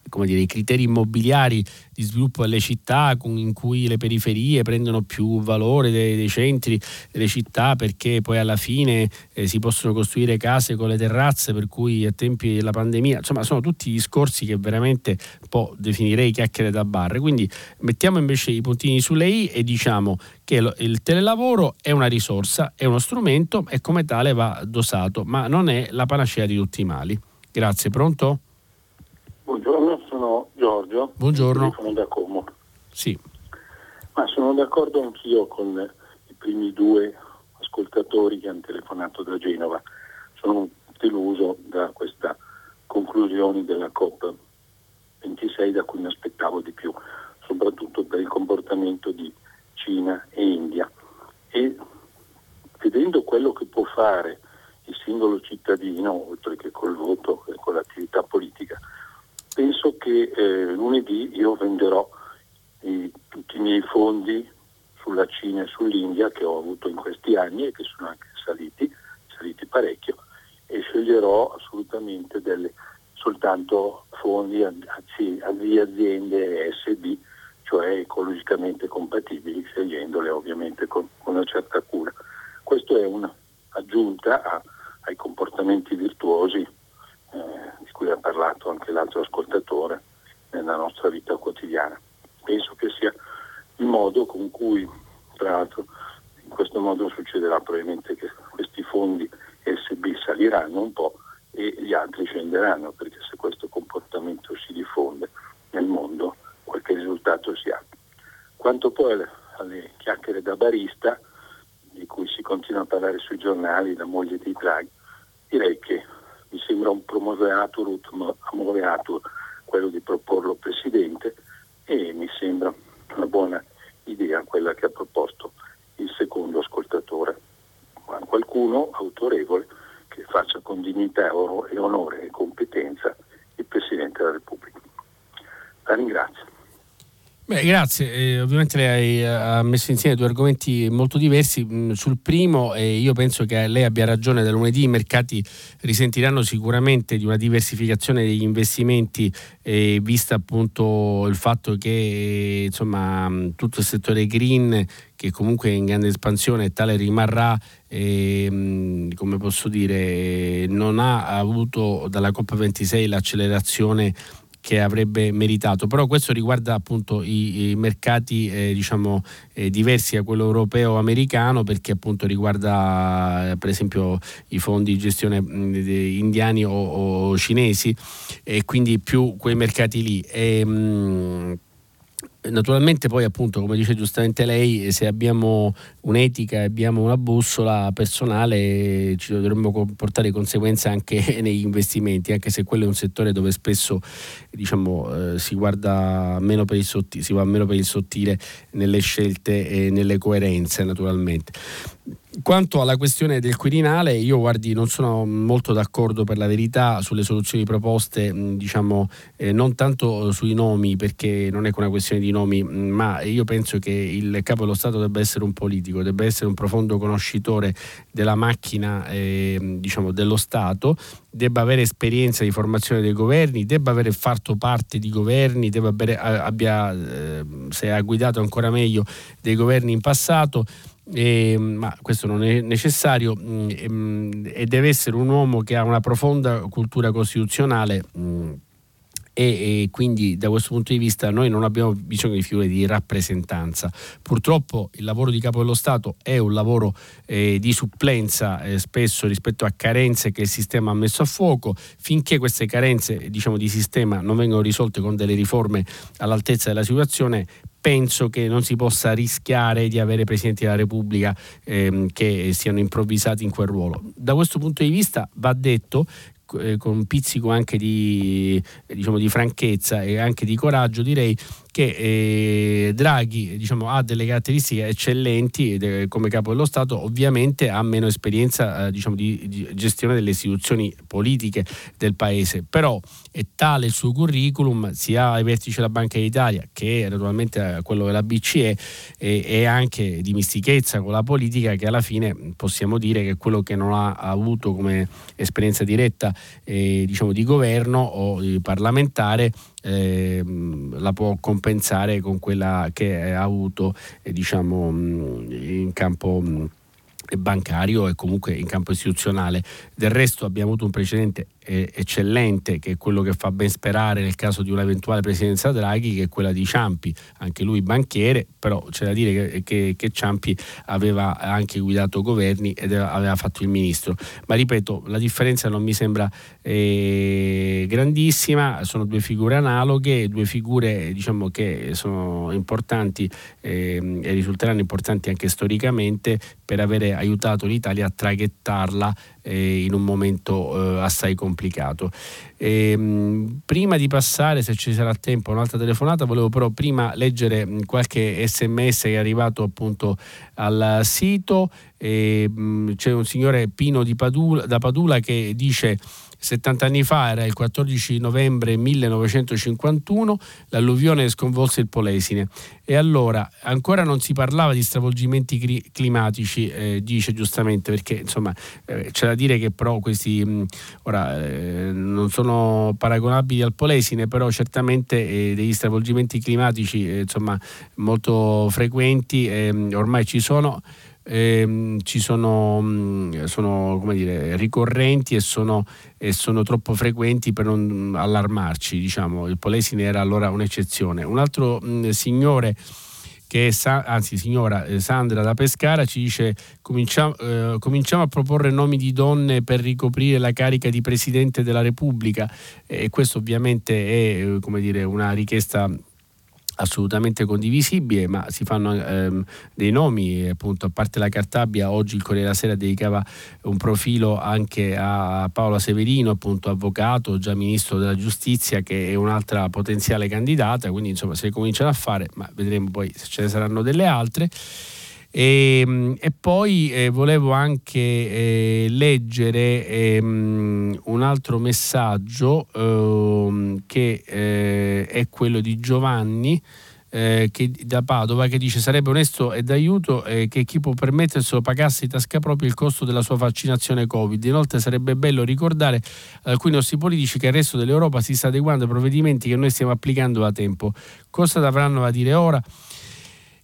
come dire, i criteri immobiliari di sviluppo delle città in cui le periferie prendono più valore dei, dei centri delle città perché poi alla fine eh, si possono costruire case con le terrazze per cui a tempi della pandemia insomma sono tutti discorsi che veramente un definirei chiacchiere da bar quindi mettiamo invece i puntini sulle i e diciamo che lo, il telelavoro è una risorsa è uno strumento e come tale va dosato ma non è la panacea di tutti i mali grazie pronto? Buongiorno, sono Giorgio. Buongiorno. Sono da Como. Sì. Ma sono d'accordo anch'io con i primi due ascoltatori che hanno telefonato da Genova. Sono deluso da questa conclusione della COP26 da cui mi aspettavo di più, soprattutto per il comportamento di Cina e India. E vedendo quello che può fare il singolo cittadino, oltre che col voto e con l'attività politica, penso che eh, lunedì io venderò i, tutti i miei fondi sulla Cina e sull'India che ho avuto in questi anni e che sono anche saliti, saliti parecchio, e sceglierò assolutamente delle, soltanto fondi di aziende SD, cioè ecologicamente compatibili, scegliendole ovviamente con, con una certa cura. Questo è un'aggiunta ai comportamenti virtuosi eh, di cui ha parlato anche l'altro ascoltatore nella nostra vita quotidiana. Penso che sia il modo con cui, tra l'altro, in questo modo succederà probabilmente che questi fondi SB saliranno un po' e gli altri scenderanno, perché se questo comportamento si diffonde nel mondo, qualche risultato si ha. Quanto poi alle, alle chiacchiere da barista, di cui si continua a parlare sui giornali, la moglie di Draghi, direi che mi sembra un promoveatur ut amoveatur quello di proporlo presidente e mi sembra una buona idea quella che ha proposto il secondo ascoltatore. Ma qualcuno autorevole che faccia con dignità e onore e competenza il Presidente della Repubblica. La ringrazio. Beh, grazie. Eh, ovviamente lei ha messo insieme due argomenti molto diversi. Mm, sul primo, eh, io penso che lei abbia ragione, da lunedì i mercati risentiranno sicuramente di una diversificazione degli investimenti, eh, vista appunto il fatto che insomma, mm, tutto il settore green, che comunque è in grande espansione e tale rimarrà, mm, come posso dire, non ha avuto dalla COP26 l'accelerazione che avrebbe meritato, però questo riguarda appunto i, i mercati eh, diciamo eh, diversi da quello europeo americano perché appunto riguarda eh, per esempio i fondi di gestione mh, indiani o, o, cinesi e quindi più quei mercati lì. E, mh, Naturalmente poi appunto come dice giustamente lei se abbiamo un'etica e abbiamo una bussola personale ci dovremmo comportare conseguenze anche negli investimenti anche se quello è un settore dove spesso diciamo, eh, si guarda meno per il sottile, si va meno per il sottile nelle scelte e nelle coerenze naturalmente quanto alla questione del Quirinale, io guardi, non sono molto d'accordo per la verità sulle soluzioni proposte, diciamo, eh, non tanto sui nomi, perché non è una questione di nomi, ma io penso che il capo dello Stato debba essere un politico, debba essere un profondo conoscitore della macchina eh, diciamo, dello Stato, debba avere esperienza di formazione dei governi, debba avere fatto parte di governi, debba avere, abbia, eh, se ha guidato ancora meglio, dei governi in passato e, ma questo non è necessario mm, e, mm, e, deve essere un uomo che ha una profonda cultura costituzionale mm, e, e, quindi da questo punto di vista noi non abbiamo bisogno di figure di rappresentanza. Purtroppo il lavoro di capo dello Stato è un lavoro eh, di supplenza eh, spesso rispetto a carenze che il sistema ha messo a fuoco. Finché queste carenze diciamo, di sistema non vengono risolte con delle riforme all'altezza della situazione, penso che non si possa rischiare di avere Presidenti della Repubblica ehm, che siano improvvisati in quel ruolo. Da questo punto di vista va detto eh, con un pizzico anche di, diciamo, di franchezza e anche di coraggio direi che eh, Draghi diciamo, ha delle caratteristiche eccellenti eh, come capo dello Stato, ovviamente ha meno esperienza eh, diciamo, di, di, gestione delle istituzioni politiche del Paese, però è tale il suo curriculum sia ai vertici della Banca d'Italia che naturalmente quello della BCE e, e anche di mistichezza con la politica che alla fine possiamo dire che quello che non ha avuto come esperienza diretta eh, diciamo, di governo o di parlamentare eh, la può compensare con quella che ha avuto eh, diciamo, in campo bancario e comunque in campo istituzionale. Del resto abbiamo avuto un precedente eh, eccellente che è quello che fa ben sperare nel caso di un'eventuale presidenza Draghi che è quella di Ciampi, anche lui banchiere, però c'è da dire che, che, che Ciampi aveva anche guidato governi ed aveva fatto il ministro. Ma ripeto, la differenza non mi sembra eh, grandissima, sono due figure analoghe, due figure diciamo, che sono importanti eh, e risulteranno importanti anche storicamente per avere aiutato l'Italia a traghettarla eh, in un momento eh, assai complicato. E, ehm, prima di passare, se ci sarà tempo, un'altra telefonata, volevo però prima leggere qualche sms che è arrivato appunto al sito. E, mh, c'è un signore Pino Padula, da Padula che dice 70 anni fa, era il 14 novembre 1951, l'alluvione sconvolse il Polesine. E allora ancora non si parlava di stravolgimenti climatici, eh, dice giustamente, perché insomma eh, c'è da dire che però questi mh, ora eh, non sono paragonabili al Polesine, però certamente eh, degli stravolgimenti climatici eh, insomma molto frequenti ehm, ormai ci sono ehm, ci sono, mm, sono dire, ricorrenti e sono, e sono, troppo frequenti per non allarmarci. Diciamo. Il Polesine era allora un'eccezione. Un altro mh, mm, signore che è, anzi signora eh, Sandra da Pescara ci dice cominciamo, eh, cominciamo, a proporre nomi di donne per ricoprire la carica di Presidente della Repubblica e questo ovviamente è come dire, una richiesta assolutamente condivisibile, ma si fanno ehm, dei nomi, appunto, a parte la Cartabia, oggi il Corriere della Sera dedicava un profilo anche a Paola Severino, appunto avvocato, già ministro della giustizia, che è un'altra potenziale candidata, quindi insomma se cominciano a fare, ma vedremo poi se ce ne saranno delle altre. E, ehm, e poi eh, volevo anche eh, leggere eh, un altro messaggio ehm, che eh, è quello di Giovanni. Eh, che, da Padova che dice sarebbe onesto e d'aiuto eh, che chi può permetterselo pagasse in tasca proprio il costo della sua vaccinazione Covid. Inoltre sarebbe bello ricordare ad alcuni nostri politici che il resto dell'Europa si sta adeguando ai provvedimenti che noi stiamo applicando da tempo. Cosa avranno da dire ora?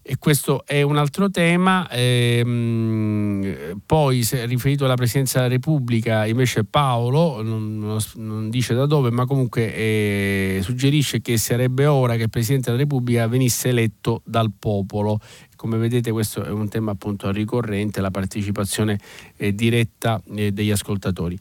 E questo è un altro tema. Ehm, poi, riferito alla Presidenza della Repubblica, invece Paolo, non, non dice da dove, ma comunque eh, suggerisce che sarebbe ora che il Presidente della Repubblica venisse eletto dal popolo. Come vedete questo è un tema appunto ricorrente, la partecipazione eh, diretta eh, degli ascoltatori.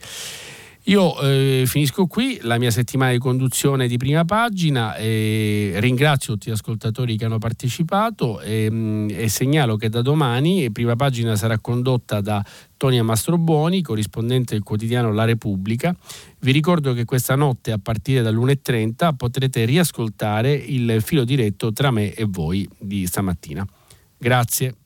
Io eh, finisco qui la mia settimana di conduzione di prima pagina e ringrazio tutti gli ascoltatori che hanno partecipato e, mm, e segnalo che da domani prima pagina sarà condotta da Tonia Mastrobuoni, corrispondente del quotidiano La Repubblica. Vi ricordo che questa notte a partire dall'1.30 potrete riascoltare il filo diretto tra me e voi di stamattina. Grazie.